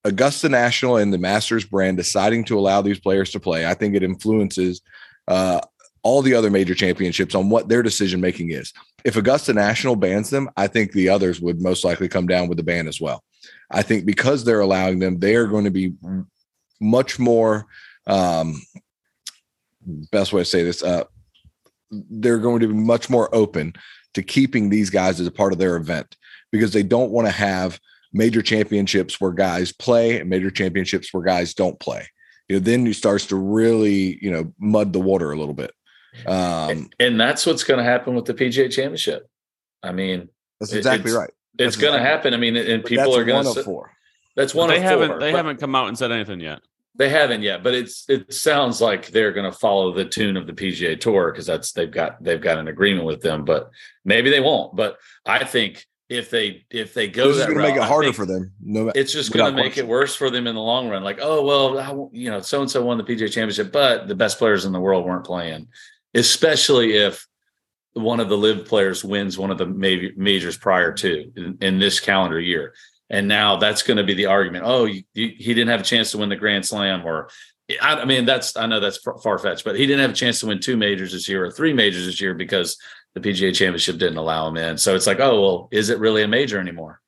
Augusta National and the Masters brand deciding to allow these players to play, I think it influences uh, all the other major championships on what their decision making is. If Augusta National bans them, I think the others would most likely come down with the ban as well. I think because they're allowing them, they are going to be much more. Um, best way to say this, uh, they're going to be much more open to keeping these guys as a part of their event because they don't want to have major championships where guys play and major championships where guys don't play. You know, then you starts to really, you know, mud the water a little bit. Um, and that's what's going to happen with the PGA Championship. I mean, that's exactly it's, right. That's it's going to happen. I mean, and but people are going to. Four. That's one. They haven't. Four, they haven't come out and said anything yet. They haven't yet, but it's it sounds like they're going to follow the tune of the PGA Tour because that's they've got they've got an agreement with them. But maybe they won't. But I think if they if they go this that going to make it harder for them. No, it's just going to make question. it worse for them in the long run. Like, oh well, you know, so and so won the PGA Championship, but the best players in the world weren't playing. Especially if one of the LIV players wins one of the majors prior to in, in this calendar year, and now that's going to be the argument. Oh, you, you, he didn't have a chance to win the Grand Slam, or I, I mean, that's I know that's far fetched, but he didn't have a chance to win two majors this year or three majors this year because the PGA Championship didn't allow him in. So it's like, oh well, is it really a major anymore?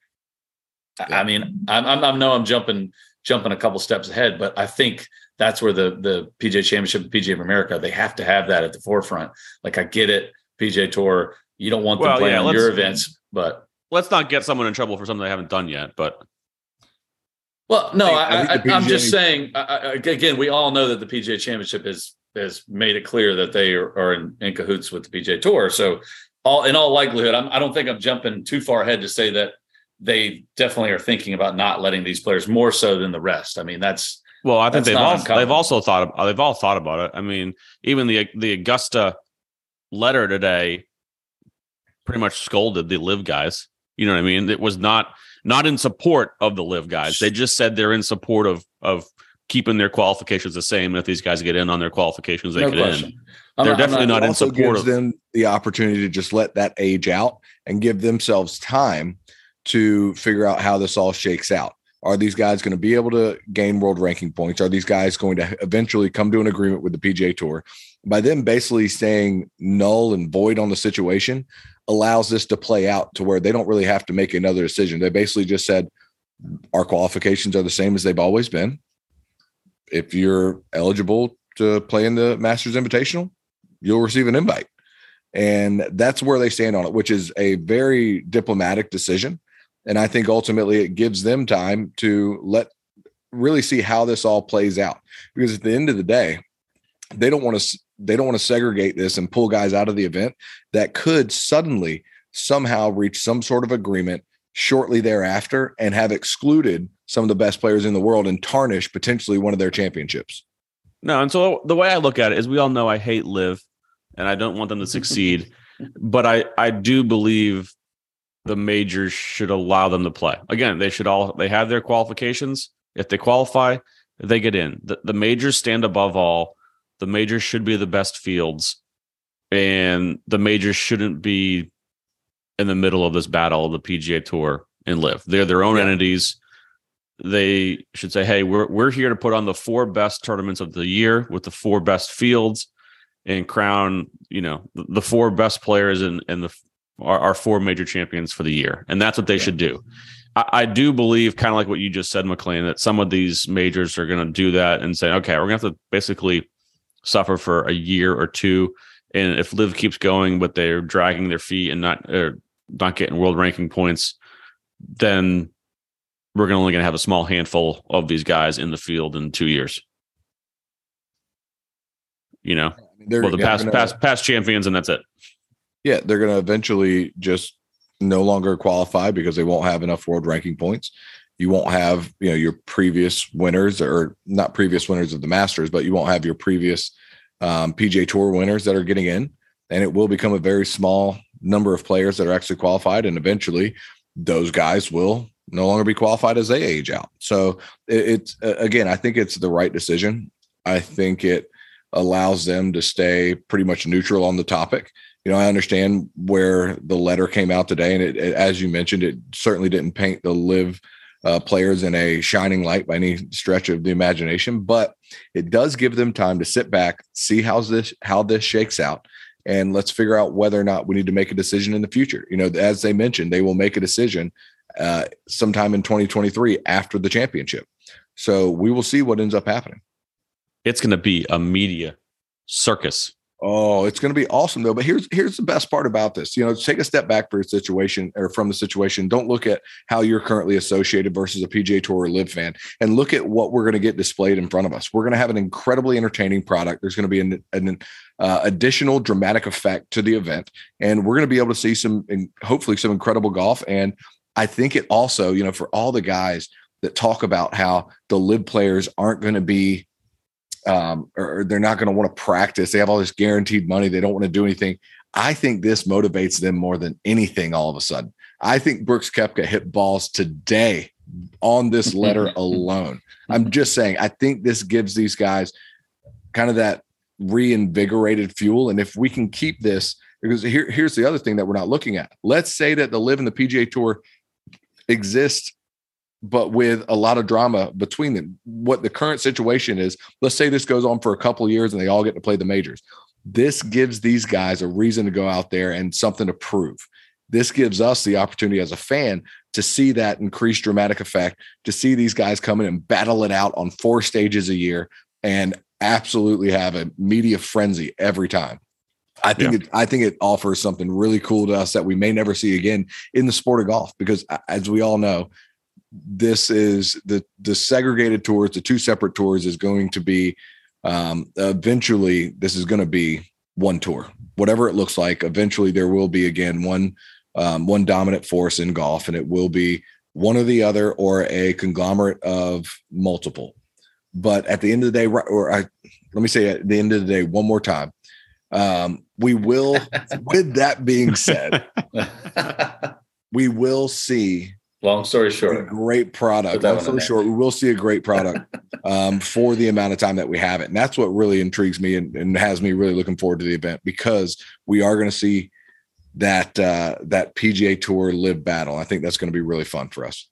Yeah. I mean, I'm, I'm I know I'm jumping jumping a couple steps ahead, but I think that's where the the PGA Championship, the PGA of America, they have to have that at the forefront. Like I get it, PGA Tour, you don't want them well, playing yeah, on your events, but let's not get someone in trouble for something they haven't done yet. But well, no, I, I, I, am just saying. again, we all know that the PGA Championship is has made it clear that they are, are in, in, cahoots with the PGA Tour. So, all in all likelihood, I'm, I do not think I'm jumping too far ahead to say that they definitely are thinking about not letting these players more so than the rest. I mean, that's well, I think they've also they've also thought of, they've all thought about it. I mean, even the the Augusta letter today pretty much scolded the LIV guys. You know what I mean? It was not not in support of the LIV guys. They just said they're in support of of keeping their qualifications the same. And if these guys get in on their qualifications, they no get question. in. I'm they're not, definitely not, not in support gives of them the opportunity to just let that age out and give themselves time to figure out how this all shakes out. Are these guys going to be able to gain world ranking points? Are these guys going to eventually come to an agreement with the PGA Tour? By them basically saying null and void on the situation allows this to play out to where they don't really have to make another decision. They basically just said, our qualifications are the same as they've always been. If you're eligible to play in the Masters Invitational, you'll receive an invite. And that's where they stand on it, which is a very diplomatic decision. And I think ultimately it gives them time to let really see how this all plays out. Because at the end of the day, they don't want to they don't want to segregate this and pull guys out of the event that could suddenly somehow reach some sort of agreement shortly thereafter and have excluded some of the best players in the world and tarnish potentially one of their championships. No, and so the way I look at it is we all know I hate LIV and I don't want them to succeed, but I I do believe the majors should allow them to play. Again, they should all they have their qualifications. If they qualify, they get in. The, the majors stand above all the majors should be the best fields, and the majors shouldn't be in the middle of this battle of the PGA Tour and LIV. They're their own yeah. entities. They should say, "Hey, we're we're here to put on the four best tournaments of the year with the four best fields, and crown you know the, the four best players and and the our, our, four major champions for the year." And that's what they yeah. should do. I, do believe, kind of like what you just said, McLean, that some of these majors are going to do that and say, "Okay, we're going to have to basically." suffer for a year or two. And if LIV keeps going, but they're dragging their feet and not not getting world ranking points, then we're only going to have a small handful of these guys in the field in two years. You know, they're, well, the past gonna, past past champions, and that's it. Yeah, they're going to eventually just no longer qualify because they won't have enough world ranking points you won't have you know your previous winners or not previous winners of the Masters, but you won't have your previous um, PGA Tour winners that are getting in, and it will become a very small number of players that are actually qualified, and eventually those guys will no longer be qualified as they age out. So it, it's again, I think it's the right decision. I think it allows them to stay pretty much neutral on the topic. You know, I understand where the letter came out today, and it, it, as you mentioned, it certainly didn't paint the LIV uh, players in a shining light by any stretch of the imagination, but it does give them time to sit back, see how this how this shakes out, and let's figure out whether or not we need to make a decision in the future. You know, as they mentioned, they will make a decision uh, sometime in 2023 after the championship. So we will see what ends up happening. It's going to be a media circus Oh, it's going to be awesome though. But here's here's the best part about this. You know, take a step back for a situation or from the situation. Don't look at how you're currently associated versus a PGA Tour or LIV fan, and look at what we're going to get displayed in front of us. We're going to have an incredibly entertaining product. There's going to be an, an uh, additional dramatic effect to the event, and we're going to be able to see some, and hopefully, some incredible golf. And I think it also, you know, for all the guys that talk about how the LIV players aren't going to be um, or, they're not going to want to practice. They have all this guaranteed money. They don't want to do anything. I think this motivates them more than anything all of a sudden. I think Brooks Koepka hit balls today on this letter alone. I'm just saying, I think this gives these guys kind of that reinvigorated fuel. And if we can keep this, because here, here's the other thing that we're not looking at. Let's say that the LIV and the PGA Tour exist but with a lot of drama between them. What the current situation is, let's say this goes on for a couple years and they all get to play the majors. This gives these guys a reason to go out there and something to prove. This gives us the opportunity as a fan to see that increased dramatic effect, to see these guys come in and battle it out on four stages a year and absolutely have a media frenzy every time. I think yeah. it, I think it offers something really cool to us that we may never see again in the sport of golf because as we all know, this is the the segregated tours, the two separate tours is going to be um, eventually this is going to be one tour, whatever it looks like. Eventually, there will be again one um, one dominant force in golf, and it will be one or the other or a conglomerate of multiple. But at the end of the day, or I, let me say at the end of the day, one more time, Um, we will, with that being said, we will see Long story a short, great product. Put that Long story short, we will see a great product um, for the amount of time that we have it. And that's what really intrigues me and, and has me really looking forward to the event because we are going to see that uh, that PGA Tour LIV battle. I think that's going to be really fun for us.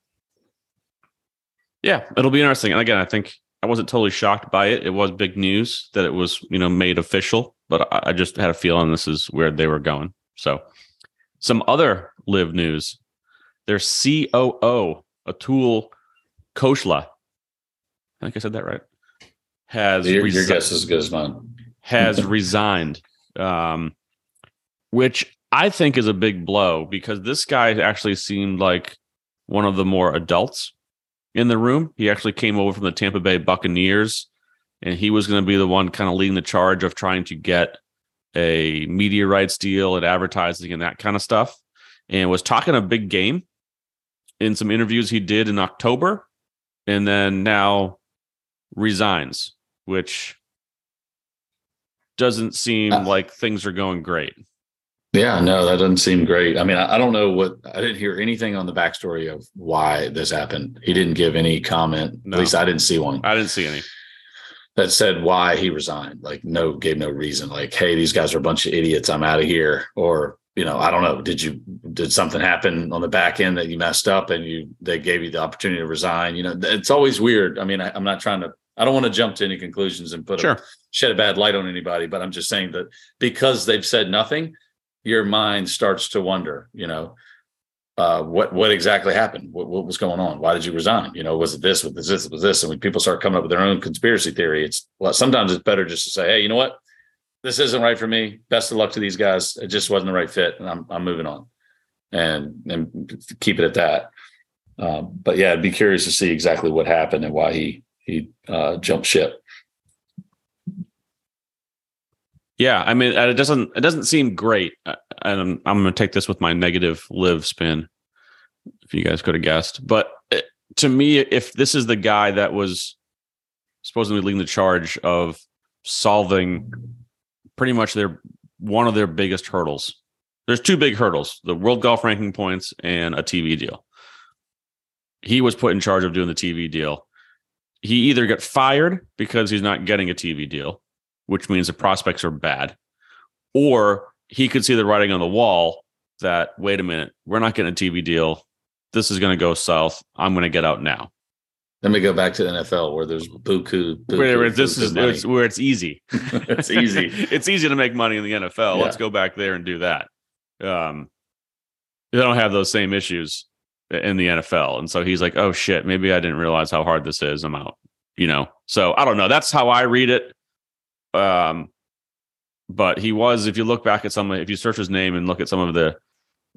Yeah, it'll be interesting. And again, I think I wasn't totally shocked by it. It was big news that it was, you know, made official, but I, just had a feeling this is where they were going. So, some other LIV news. Their COO, Atul Khosla, I think I said that right, has your, your guess is as good as mine. has resigned, um, which I think is a big blow because this guy actually seemed like one of the more adults in the room. He actually came over from the Tampa Bay Buccaneers, and he was going to be the one kind of leading the charge of trying to get a media rights deal and advertising and that kind of stuff, and was talking a big game in some interviews he did in October, and then now resigns, which doesn't seem Uh, like things are going great. Yeah, no, that doesn't seem great. I mean, I, I don't know what I didn't hear anything on the backstory of why this happened. He didn't give any comment. No. At least I didn't see one I didn't see any. That said why he resigned. Like, no, gave no reason. Like, hey, these guys are a bunch of idiots. I'm out of here. Or, you know, I don't know. Did you did something happen on the back end that you messed up and you they gave you the opportunity to resign? You know, it's always weird. I mean, I, I'm not trying to. I don't want to jump to any conclusions and put a Sure. shed a bad light on anybody, but I'm just saying that because they've said nothing, your mind starts to wonder, you know, uh, what what exactly happened? What, what was going on? Why did you resign? You know, was it this? Was this? Was this? And when people start coming up with their own conspiracy theory, it's well, sometimes it's better just to say, hey, you know what, this isn't right for me. Best of luck to these guys. It just wasn't the right fit, and I'm I'm moving on, and and keep it at that. Um, but yeah, I'd be curious to see exactly what happened and why he he uh, jumped ship. Yeah, I mean, it doesn't it doesn't seem great, Uh, and I'm, I'm going to take this with my negative LIV spin. If you guys could have guessed, but uh, to me, if this is the guy that was supposedly leading the charge of solving pretty much their one of their biggest hurdles, there's two big hurdles: the world golf ranking points and a TV deal. He was put in charge of doing the TV deal. He either got fired because he's not getting a TV deal, which means the prospects are bad, or he could see the writing on the wall that wait a minute, we're not getting a TV deal. This is going to go south. I'm going to get out now. Let me go back to the NFL where there's buku. buku Where this is money. it's, where it's easy. it's easy. it's easy to make money in the NFL. Let's go back there and do that. Um, they don't have those same issues in the NFL, and so he's like, "Oh shit, maybe I didn't realize how hard this is. I'm out." You know, so I don't know. That's how I read it. Um, but he was, if you look back at some, if you search his name and look at some of the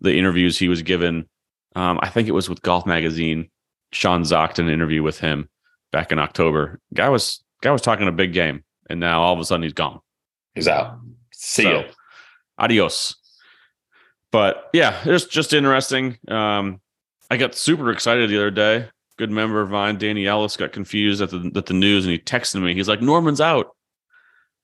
the interviews he was given, um, I think it was with Golf Magazine. Sean Zak did an interview with him back in October. Guy was guy was talking a big game, and now all of a sudden he's gone. He's out. See So, ya. Adios. But yeah, it's just interesting. Um, I got super excited the other day. Good member of mine, Danny Ellis, got confused at the at the news, and he texted me. He's like, "Norman's out,"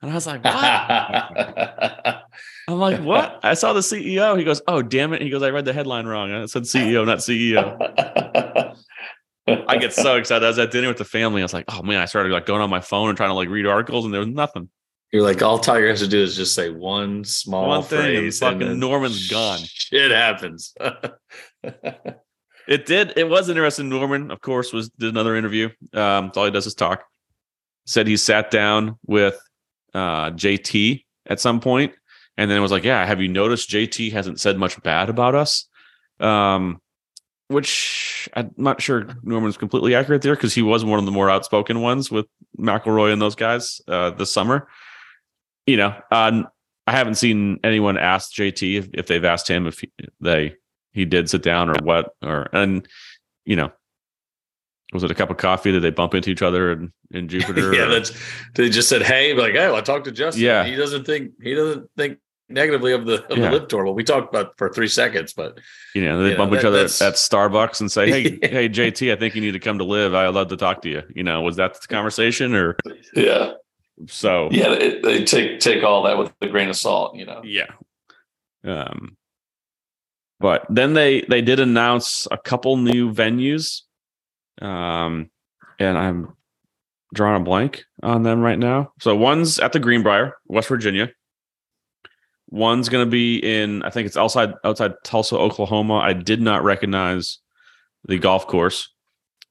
and I was like, "What?" I'm like, "What?" I saw the CEO. He goes, "Oh, damn it!" He goes, "I read the headline wrong. I said CEO, not CEO." I get so excited. I was at dinner with the family. I was like, "Oh man!" I started like going on my phone and trying to like read articles, and there was nothing. You're like, all Tiger has to do is just say one small One thing, and fucking then Norman's gone. Shit happens. It did. It was interesting. Norman, of course, was did another interview. Um, all he does is talk. Said he sat down with uh, JT at some point, and then it was like, "Yeah, have you noticed JT hasn't said much bad about us?" Um, which I'm not sure Norman's completely accurate there because he was one of the more outspoken ones with McIlroy and those guys uh, this summer. You know, uh, I haven't seen anyone ask JT if, if they've asked him if he, they he did sit down or what or and you know was it a cup of coffee did they bump into each other in, in jupiter yeah, or- that's they just said, hey, like, hey, I talked to Justin. Yeah. He doesn't think he doesn't think negatively of the of Yeah. the LIV tour. Well, we talked about for three seconds, but you know they Yeah, bump each that- other that's- at starbucks and say hey hey jt i think you need to come to LIV i'd love to talk to you you know was that the conversation or yeah. So yeah, they, they take take all that with a grain of salt, you know. Yeah. Um, but then they they did announce a couple new venues, um, and I'm drawing a blank on them right now. So one's at the Greenbrier, West Virginia. One's going to be in, I think it's outside outside Tulsa, Oklahoma. I did not recognize the golf course,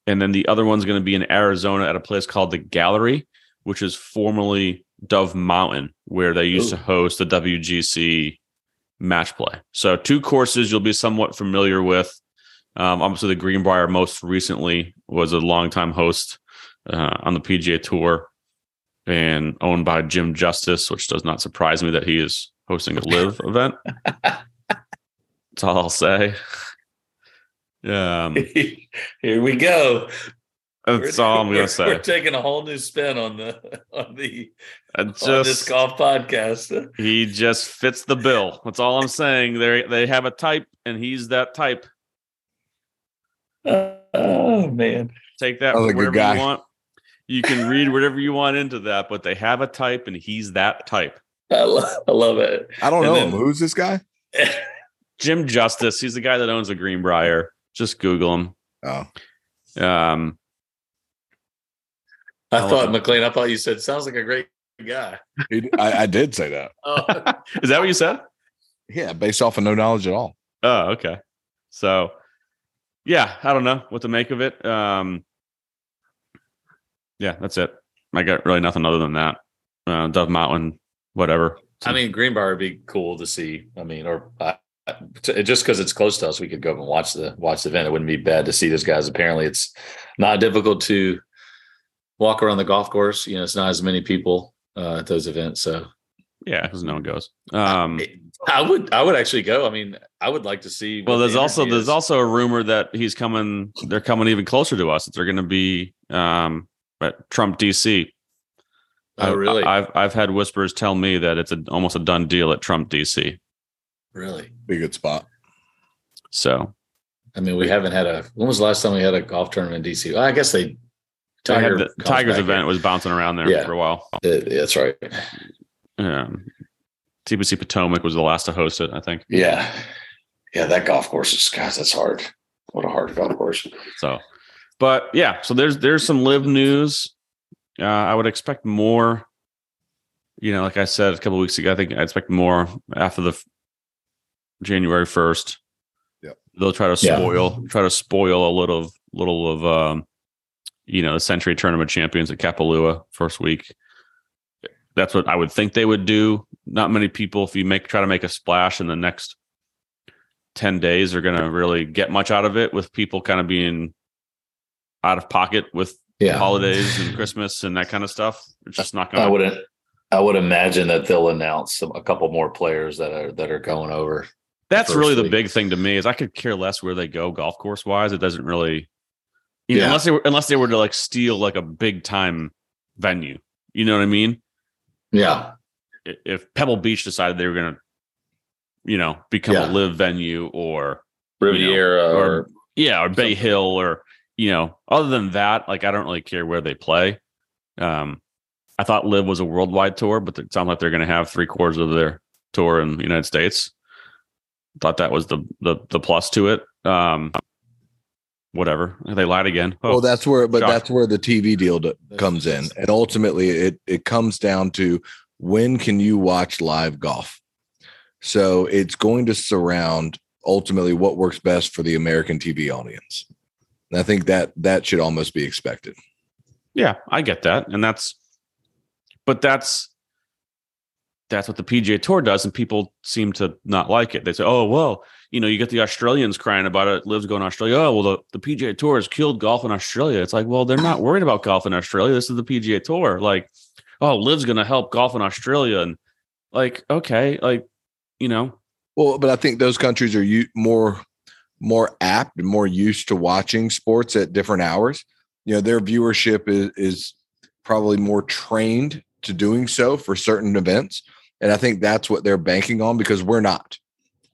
and then the other one's going to be in Arizona at a place called the Gallery, which is formerly Dove Mountain, where they used Ooh. to host the WGC match play. So two courses you'll be somewhat familiar with. Um, obviously, the Greenbrier most recently was a longtime host uh, on the PGA Tour and owned by Jim Justice, which does not surprise me that he is hosting a LIV event. That's all I'll say. Um, Here we go. that's all I'm gonna say. We're taking a whole new spin on the on the I on this golf podcast. he just fits the bill. That's all I'm saying. They they have a type, and he's that type. Oh man. Take that Sounds for good whatever guy. you want. You can read whatever you want into that, but they have a type, and he's that type. I, lo- I love it. I don't And know then- him. Who's this guy? Jim Justice. He's the guy that owns the Greenbrier. Just Google him. Oh, Um, I I thought. McLean, I thought you said sounds like a great guy. he, I, I did say that. Oh, is that what you said? Yeah, based off of no knowledge at all. Oh, okay. So, yeah, I don't know what to make of it. Um, yeah, that's it. I got really nothing other than that. Uh, Dove Mountain, whatever. I mean, Greenbrier would be cool to see. I mean, or uh, t- just because it's close to us, we could go up and watch the watch the event. It wouldn't be bad to see those guys. Apparently, it's not difficult to walk around the golf course. You know, it's not as many people uh, at those events. So yeah, because no one goes. Um, I would I would actually go. I mean, I would like to see. what well, the there's also energy there's is. also a rumor that he's coming. They're coming even closer to us. That they're going to be um, at Trump DC. oh I- really I've I've had whispers tell me that it's a, almost a done deal at Trump DC. really. Be a good spot. So I mean, we haven't had a. When was the last time we had a golf tournament in DC? Well, I guess they. they Tiger the, Tigers back event was bouncing around there Yeah. for a while. here. Uh, that's right. Um, TPC Potomac was the last to host it, I think. Yeah, yeah. That golf course is guys. That's hard. What a hard golf course. So, but yeah, so there's there's some LIV news. Uh, I would expect more. You know, like I said a couple weeks ago, I think I expect more after the f- January first. Yep. They'll try to Yeah. spoil, try to spoil a little of little of um, you know, the Sentry Tournament champions at Kapalua first week. That's what I would think they would do. Not many people, if you make try to make a splash in the next ten days, are going to really get much out of it. With people kind of being out of pocket with Yeah, holidays and Christmas and that kind of stuff. It's just not going. to I wouldn't. I would imagine that they'll announce some, a couple more players that are that are going over. That's first really the big thing to me is I could care less where they go golf course wise. It doesn't really, you know, unless they were unless they were to like steal like a big time venue. You know what I mean? Yeah, If Pebble Beach decided they were going to, you know, become Yeah. a LIV venue or Riviera or- or, yeah, or Bay Hill or you know, other than that, like I don't really care where they play. Um, I thought LIV was a worldwide tour, but it sounds like they're going to have three quarters of their tour in the United States. Thought that was the the the plus to it. Um, whatever, they lied again. Oh, well, that's where, but shock. that's where the TV deal d- comes in, and ultimately, it it comes down to when can you watch LIV golf. So it's going to surround ultimately what works best for the American TV audience. And I think that that should almost be expected. Yeah, I get that, and that's, but that's that's what the PGA Tour does, and people seem to not like it. They say, "Oh, well, you know, you get the Australians crying about it. LIV's going to Australia. Oh, well, the, the PGA Tour has killed golf in Australia. It's like, well, they're not worried about golf in Australia. This is the PGA Tour. Like, oh, LIV's going to help golf in Australia, and like, okay, like, you know, Well, but I think those countries are you more more apt and more used to watching sports at different hours. You know, their viewership is is probably more trained to doing so for certain events. And I think that's what they're banking on because we're not.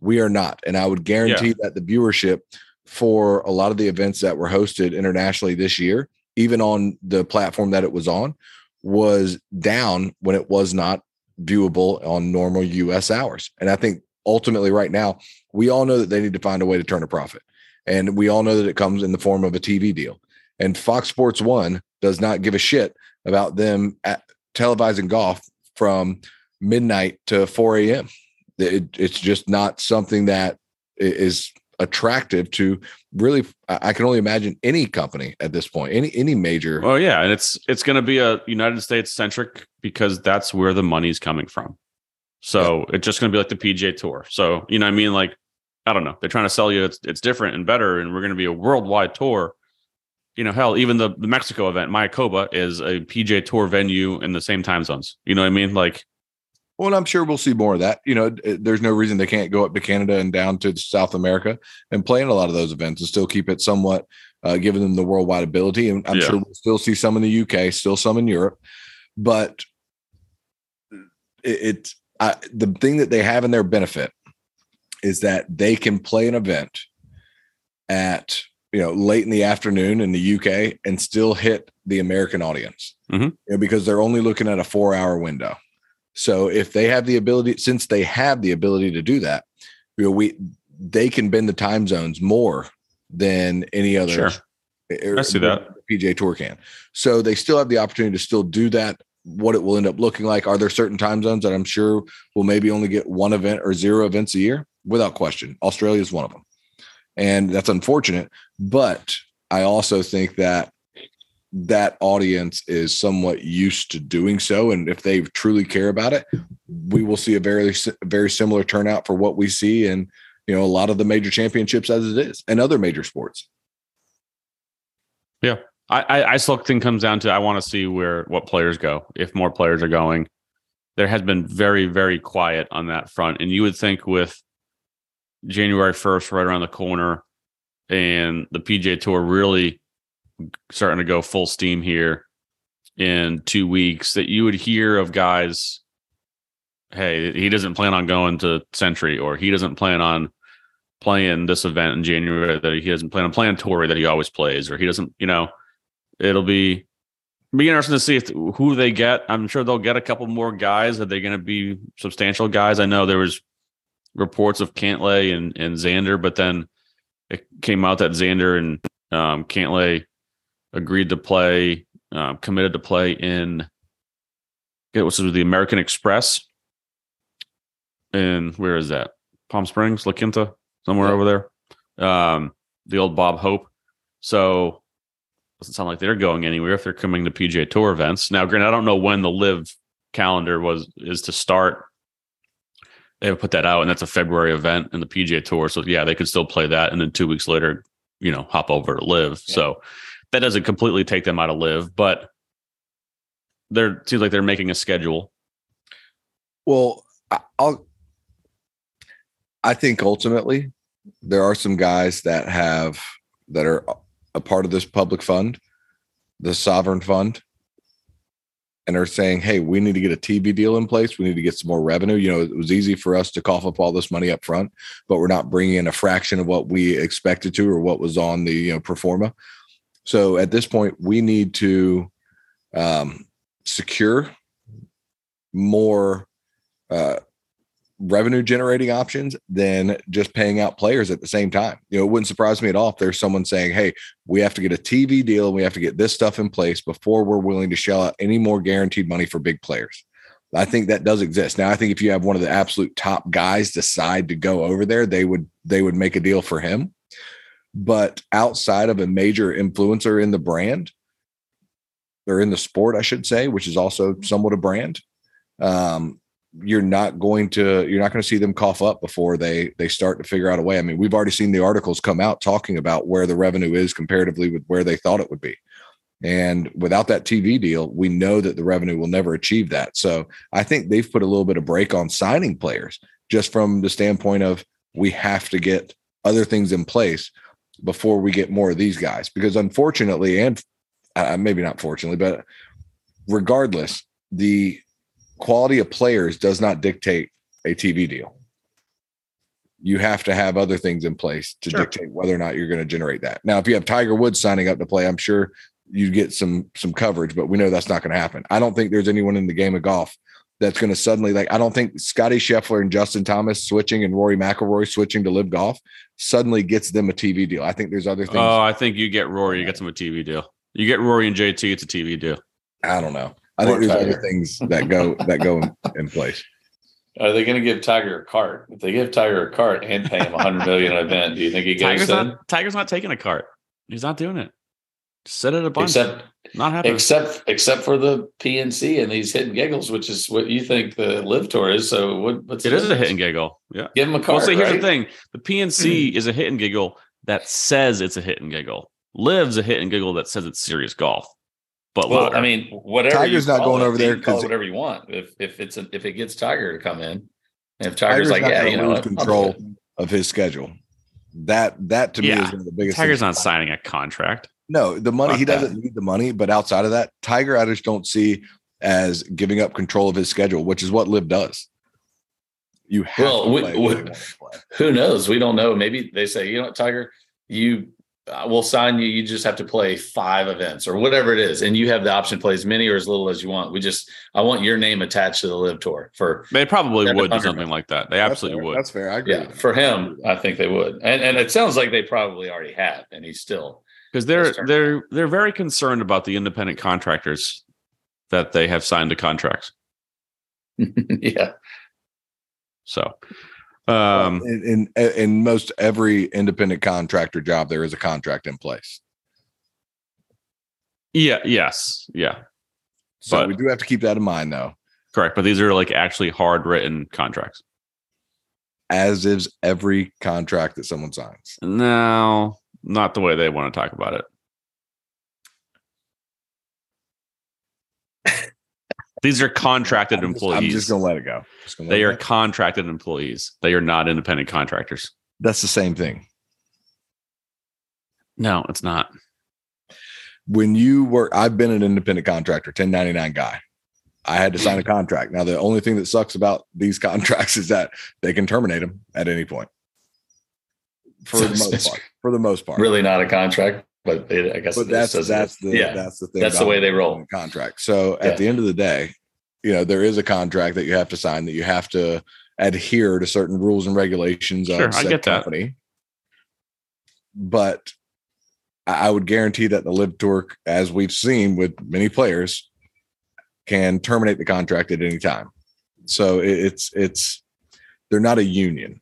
We are not. And I would guarantee that the viewership for a lot of the events that were hosted internationally this year, even on the platform that it was on, was down when it was not viewable on normal US hours. And I think ultimately right now, we all know that they need to find a way to turn a profit. And we all know that it comes in the form of a TV deal. And Fox Sports 1 does not give a shit about them televising golf from midnight to 4 a.m. It, it's just not something that is attractive to really i can only imagine any company at this point any any major oh yeah and it's it's going to be a united states centric because that's where the money's coming from. So yeah. it's just going to be like the pga tour. So you know i mean? Like i don't know. They're trying to sell you it's, it's different and better and we're going to be a worldwide tour. You know hell even the, the mexico event mayakoba is a pga tour venue in the same time zones. You know what i mean? Like well, and I'm sure we'll see more of that. You know, there's no reason they can't go up to Canada and down to South America and play in a lot of those events and still keep it somewhat uh, giving them the worldwide ability. And I'm yeah. sure we'll still see some in the UK, still some in Europe. But it's it, the thing that they have in their benefit is that they can play an event at you know late in the afternoon in the UK and still hit the American audience mm-hmm. you know, because they're only looking at a four hour window. So if they have the ability, since they have the ability to do that, you know, we they can bend the time zones more than any other. Sure. Er, I see that PGA Tour can. So they still have the opportunity to still do that. What it will end up looking like? Are there certain time zones that I'm sure will maybe only get one event or zero events a year? Without question, Australia is one of them, and that's unfortunate. But I also think that that audience is somewhat used to doing so and if they truly care about it we will see a very very similar turnout for what we see in you know a lot of the major championships as it is and other major sports. Yeah. I i still think comes down to i want to see where what players go if more players are going. There has been very very quiet on that front and you would think with january 1st right around the corner and the PGA tour really starting to go full steam here in two weeks that you would hear of guys hey he doesn't plan on going to Sentry or he doesn't plan on playing this event in january that he doesn't plan on playing Torrey that he always plays or he doesn't you know it'll be be interesting to see if who they get. I'm sure they'll get a couple more guys. Are they going to be substantial guys? I know there was reports of cantlay and, and xander but then it came out that xander and um, cantlay agreed to play, uh, committed to play in it was the American Express. And where is that? Palm Springs, La Quinta, somewhere yeah. over there. Um, the old Bob Hope. So doesn't sound like they're going anywhere if they're coming to PGA Tour events. Now, granted, I don't know when the LIV calendar was is to start. They have put that out, and that's a February event in the PGA Tour. So yeah, they could still play that, and then two weeks later, you know, hop over to LIV. Yeah. So that doesn't completely take them out of LIV, but there seems like they're making a schedule. Well, I'll. I think ultimately there are some guys that have that are a part of this public fund, the sovereign fund, and are saying, "Hey, we need to get a TV deal in place. We need to get some more revenue." You know, it was easy for us to cough up all this money up front, but we're not bringing in a fraction of what we expected to or what was on the you know pro forma. So at this point, we need to um, secure more uh, revenue generating options than just paying out players at the same time. You know, it wouldn't surprise me at all if there's someone saying, "Hey, we have to get a TV deal and we have to get this stuff in place before we're willing to shell out any more guaranteed money for big players." I think that does exist. Now, I think if you have one of the absolute top guys decide to go over there, they would they would make a deal for him. But outside of a major influencer in the brand, or in the sport, I should say, which is also somewhat a brand, um, you're not going to you're not going to see them cough up before they they start to figure out a way. I mean, we've already seen the articles come out talking about where the revenue is comparatively with where they thought it would be. And without that TV deal, we know that the revenue will never achieve that. So I think they've put a little bit of break on signing players just from the standpoint of we have to get other things in place before we get more of these guys because unfortunately and uh, maybe not fortunately but regardless the quality of players does not dictate a tv deal you have to have other things in place to sure. dictate whether or not you're going to generate that now if you have tiger woods signing up to play i'm sure you get some some coverage, but we know that's not going to happen. I don't think there's anyone in the game of golf that's going to suddenly like. I don't think Scotty Scheffler and Justin Thomas switching and Rory McIlroy switching to LIV golf suddenly gets them a TV deal. I think there's other things. Oh, I think you get Rory, you get them a TV deal. You get Rory and JT, it's a TV deal. I don't know. I think there's Tiger. other things that go that go in, in place. Are they going to give Tiger a cart? If they give Tiger a cart and pay him 100 million an event, do you think he goes Tiger's then? not Tiger's not taking a cart. He's not doing it. Just set it a bunch. Except not happening. except except for the PNC and these hit and giggles, which is what you think the LIV tour is. So what, what's it a hit and giggle. Yeah. Give him a card. Well, cart. see, here's right? the thing: the PNC hmm. is a hit and giggle that says it's a hit and giggle. LIV's a hit and giggle that says it's serious golf. But Well, louder. I mean, whatever. Tiger's not going it, over there can call it 'cause- whatever you want. If if it's a, if it gets Tiger to come in, and if Tiger's, Tiger's like, not yeah, you know, lose what, I'll do control. of his schedule. That that to me is one of the biggest. Tiger's not signing a contract. No, the money Fuck he doesn't need the money, but outside of that, Tiger I just don't see as giving up control of his schedule, which is what LIV does. You have Well, to we- play we- when they want to play. Who knows? We don't know. Maybe they say, you know what, Tiger, you uh, we'll sign you. You just have to play five events or whatever it is, and you have the option to play as many or as little as you want. We just, I want your name attached to the LIV Tour for They probably would do something like that. They That's absolutely fair. would. That's fair. I agree. yeah for him. I think they would, and and it sounds like they probably already have, and he's still. Because they're they're they're very concerned about the independent contractors that they have signed to contracts. yeah, So, um, in, in in most every independent contractor job, there is a contract in place. yeah, yes, yeah, So But- we do have to keep that in mind, though. correct. But these are like actually hard written contracts. As is every contract that someone signs. No, not the way they want to talk about it. These are contracted I'm just, employees. I'm just gonna let it go. Let they it are go. contracted employees. They are not independent contractors. That's the same thing. No, it's not. when you work, I've been an independent contractor, 1099 guy. I had to sign a contract. Now, the only thing that sucks about these contracts is that they can terminate them at any point. For the most part. For the most part. really not a contract, but it, I guess But that's is, that's the yeah. that's the thing. That's the way they roll. Contract. So Yeah. at the end of the day, you know, there is a contract that you have to sign that you have to adhere to certain rules and regulations Sure, of I get that. company. But I I would guarantee that the LIV tour, as we've seen with many players, can terminate the contract at any time. So it's it's they're not a union,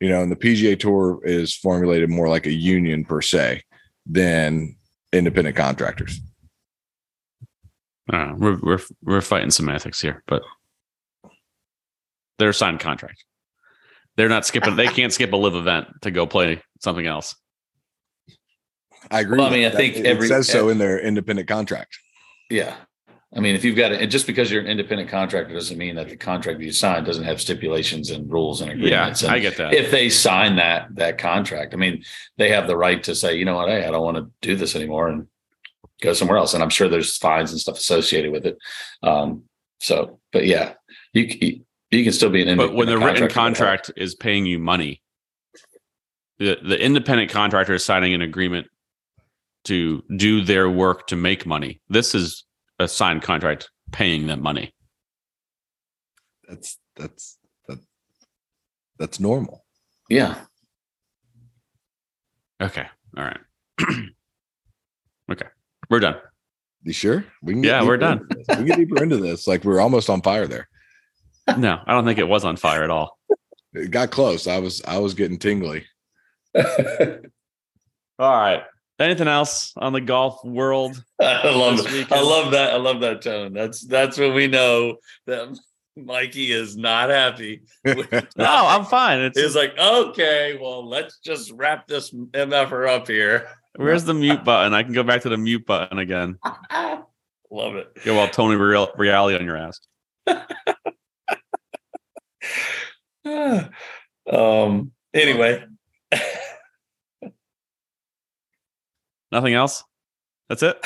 you know, and the PGA Tour is formulated more like a union per se than independent contractors. Uh, we're we're we're fighting semantics here, but they're signed contract. They're not skipping. They can't skip a LIV event to go play something else. I agree. Well, I with mean, that. I think it every- says so in their independent contract. Yeah. I mean, if you've got it, and just because you're an independent contractor doesn't mean that the contract you sign doesn't have stipulations and rules and Yeah, agreements. and I get that. if they sign that that contract, I mean, they have the right to say, you know what, hey, I don't want to do this anymore and go somewhere else. And I'm sure there's fines and stuff associated with it. Um, so, but yeah, you you can still be an independent. Contractor. But when the written contract is paying you money, the the independent contractor is signing an agreement to do their work to make money. This is a signed contract paying them money. That's that's that, that's normal. Yeah. Okay. All right. okay. We're done. You sure? We can Yeah, we're done. We can get deeper into this. Like we're almost on fire there. No, I don't think it was on fire at all. It got close. I was I was getting tingly. All right. Anything else on the golf world? I love I love that. I love that tone. That's that's when we know that Mikey is not happy. No, I'm fine. It's He's like, okay, well, let's just wrap this mf'er up here. where's the mute button? I can go back to the mute button again. love it. Go while Tony Real- reality on your ass. um. Anyway, Nothing else. That's it.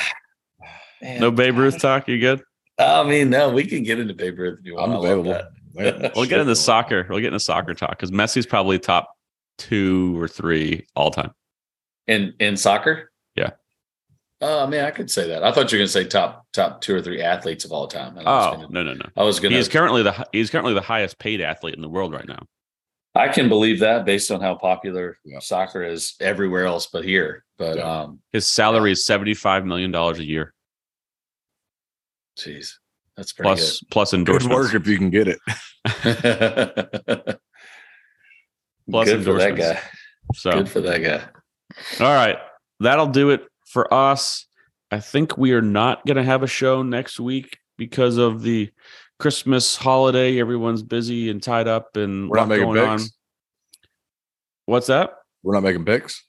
Man, No Babe Ruth talk. You good? I mean, no, we can get into Babe Ruth if you want. I'm available. that. We'll get into soccer. We'll get into soccer talk because Messi's probably top two or three all time. In in soccer, Yeah. Oh man, I could say that. I thought you were going to say top top two or three athletes of all time. And I was Oh gonna, no no no. I was going He to. is currently the hi- he's currently the highest paid athlete in the world right now. I can believe that based on how popular Yeah. soccer is everywhere else but here. But Yeah. um, His salary is seventy five million dollars a year Jeez. that's pretty plus plus Good endorsements. work if you can get it. good. Plus good for that guy. So Good for that guy. All right. That'll do it for us. I think we are not going to have a show next week because of the Christmas holiday. Everyone's busy and tied up and We're not making going picks. on. What's that? We're not making picks.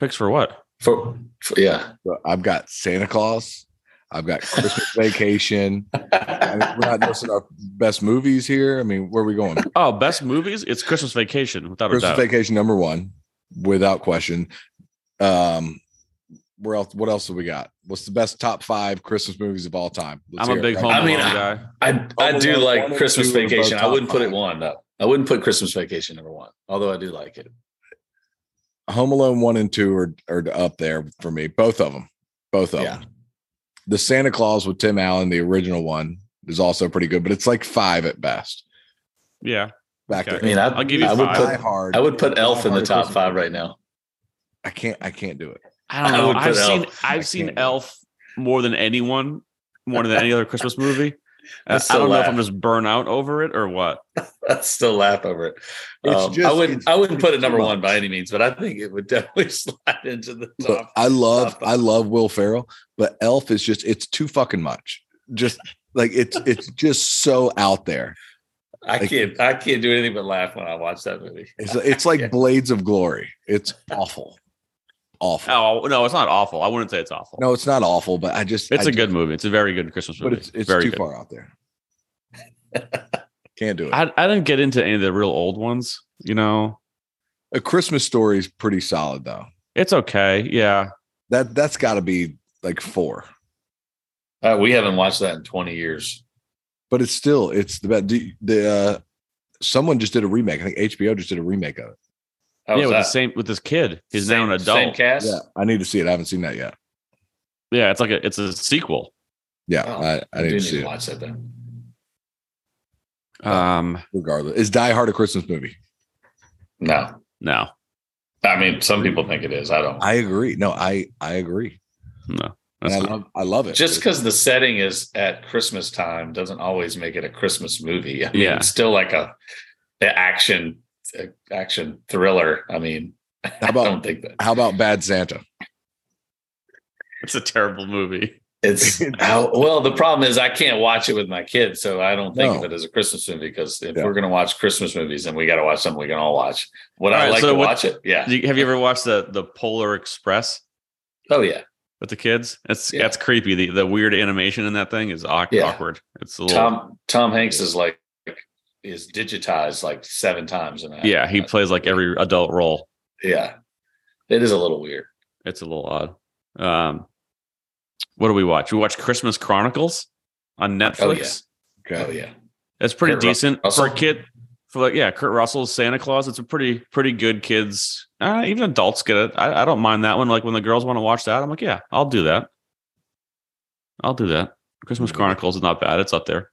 Picks for what? For, for yeah, I've got Santa Claus. I've got Christmas Vacation. I mean, we're not listing our best movies here. I mean, where are we going? Oh, best movies? It's Christmas Vacation without a doubt. Christmas. Vacation number one, without question. Um, where else? What else have we got? What's the best top five Christmas movies of all time? Let's I'm a big it. Home I mean, Alone I- guy. I I do one like and Christmas two are both Vacation. I wouldn't put it one though. I wouldn't put Christmas Vacation number one, although I do like it. Home Alone one and two are, are up there for me. Both of them. Both of Yeah. them. The Santa Claus with Tim Allen, the original one, is also pretty good, but it's like five at best. Yeah. Back Okay. I mean, I, I'll give you I would five. put Hard. I would put Elf in the top five right now. I can't. I can't do it. I don't know. would I've seen Elf. I've seen. Elf more than anyone, more than any other Christmas movie. I I, I don't know if. I'm just burnt out over it or what. I still laugh over it. It's Um, I wouldn't. it's- I wouldn't put it number too one by any means, but I think it would definitely slide into the Look, top. I love top I love Will Ferrell, but Elf is just it's too fucking much. Just like it's it's just so out there. I like- can't. I can't do anything but laugh when I watch that movie. It's it's like Blades of Glory. It's awful, awful. Oh no, it's not awful. I wouldn't say it's awful. No, it's not awful, but I just it's a a good movie. It's a very good Christmas but movie. it's it's very too good. far out there. Can't do it. I, I didn't get into any of the real old ones. You know, A Christmas story is pretty solid though. it's okay. Yeah, That that's got to be like four, Uh, we haven't watched that in twenty years. but it's still it's the best. The, the uh, someone just did a remake. I think HBO just did a remake of it. How yeah, was with the same with this kid. He's Same- now an Same adult. cast. Yeah, I need to see it. I haven't seen that yet. Yeah, it's like a it's a sequel. Yeah, Oh, I, I do need need to see to it. watch that then. Um, Regardless, is Die Hard a Christmas movie? No, no, I mean some people think it is. I don't. I agree. No, I I agree. no. And I love I love it. just because the setting is at Christmas time doesn't always make it a Christmas movie. I mean, Yeah. it's still like a, a action a action thriller. I mean, How I about- don't think that How about Bad Santa? It's a terrible movie. it's how, well. The problem is I can't watch it with my kids, so I don't think No. of it as a Christmas movie. Because if Yeah. we're going to watch Christmas movies, then we got to watch something we can all watch. Would All I right, like so to what- watch it? Yeah. You- Have you ever watched the the Polar Express Oh yeah. with the kids? It's Yeah. that's creepy. The the weird animation in that thing is awk- Yeah. awkward. It's a little. Tom Tom Hanks is like is digitized like seven times in that. yeah, he plays like every adult role. Yeah. It is a little weird. It's a little odd. Um, what do we watch? We watch Christmas Chronicles on Netflix. Okay. Oh yeah. It's pretty Kurt decent Russell? for a kid. For like, yeah, Kurt Russell's Santa Claus. It's a pretty pretty good kids. Uh, even adults get it. I, I don't mind that one. Like when the girls want to watch that, I'm like, yeah, I'll do that. I'll do that. Christmas Mhm. Chronicles is not bad. It's up there.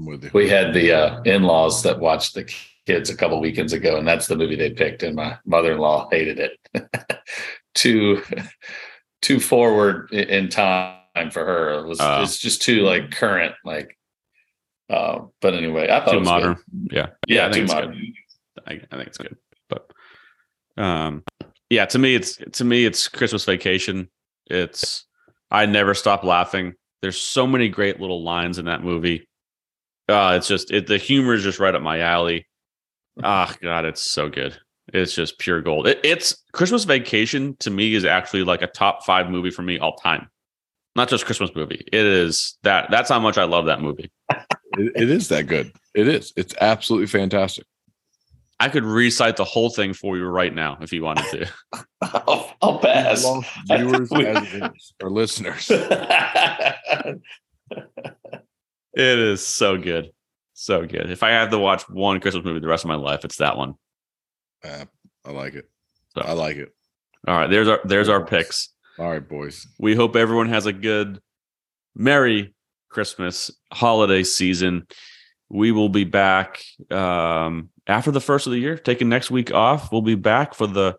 I'm with you. We had the uh, in-laws that watched the kids a couple weekends ago, and that's the movie they picked, and my mother-in-law hated it. too too forward in time for her. It was Oh. it's just too like current, like uh, but anyway, I thought it Too was modern. good. Yeah. Yeah, I too modern. I, I think it's good. But um yeah, to me it's to me it's Christmas vacation. It's I never stop laughing. There's so many great little lines in that movie. Uh it's just it, the humor is just right up my alley. Ah, God, it's so good. It's just pure gold. It, it's Christmas Vacation to me is actually like a top five movie for me all time. Not just Christmas movie. It is that. That's how much I love that movie. It, it is that good. It is. It's absolutely fantastic. I could recite the whole thing for you right now if you wanted to. I'll, I'll pass. Lost viewers as it is, or listeners. It is so good. So good. If I have to watch one Christmas movie the rest of my life, it's that one. Uh, I like it. So- I like it. All right, there's our there's our picks. All right, boys. We hope everyone has a good, Merry Christmas holiday season. We will be back um, after the first of the year, taking next week off. We'll be back for the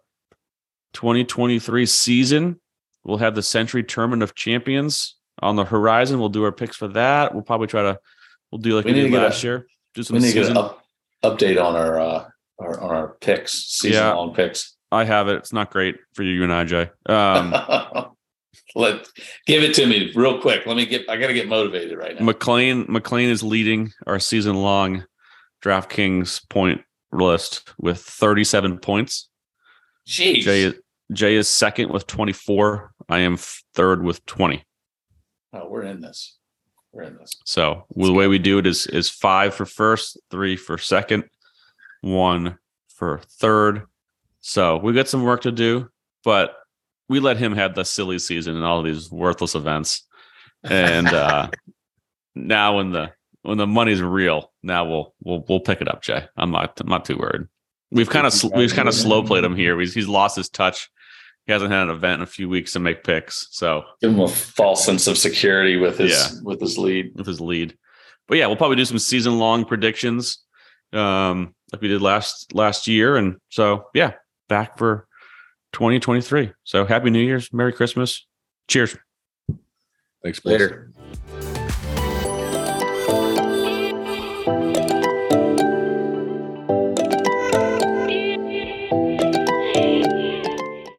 2023 season. We'll have the Sentry Tournament of Champions on the horizon. We'll do our picks for that. We'll probably try to, we'll do like we, we did last a, year. Do some we need season. to get an up, update on our, uh, our, on our picks, season yeah, long picks. I have it. It's not great for you and I, Jay. Um, Let give it to me real quick. Let me get. I got to get motivated right now. McLean McLean is leading our season long DraftKings point list with 37 points. Jeez. Jay Jay is second with 24. I am third with 20. Oh, we're in this. We're in this. So well, the way we do it is is five for first, three for second, one for third. So we got some work to do, but we let him have the silly season and all these worthless events. And uh now when the when the money's real, now we'll we'll we'll pick it up, Jay. I'm not I'm not too worried. We've kind of we've kind of slow played him here. He's he's lost his touch. He hasn't had an event in a few weeks to make picks. So give him a false sense of security with his yeah, with his lead. With his lead. But yeah, we'll probably do some season long predictions. Um, like we did last last year. And so yeah, back for 2023. So happy New Year's, Merry Christmas. Cheers. Thanks. Later.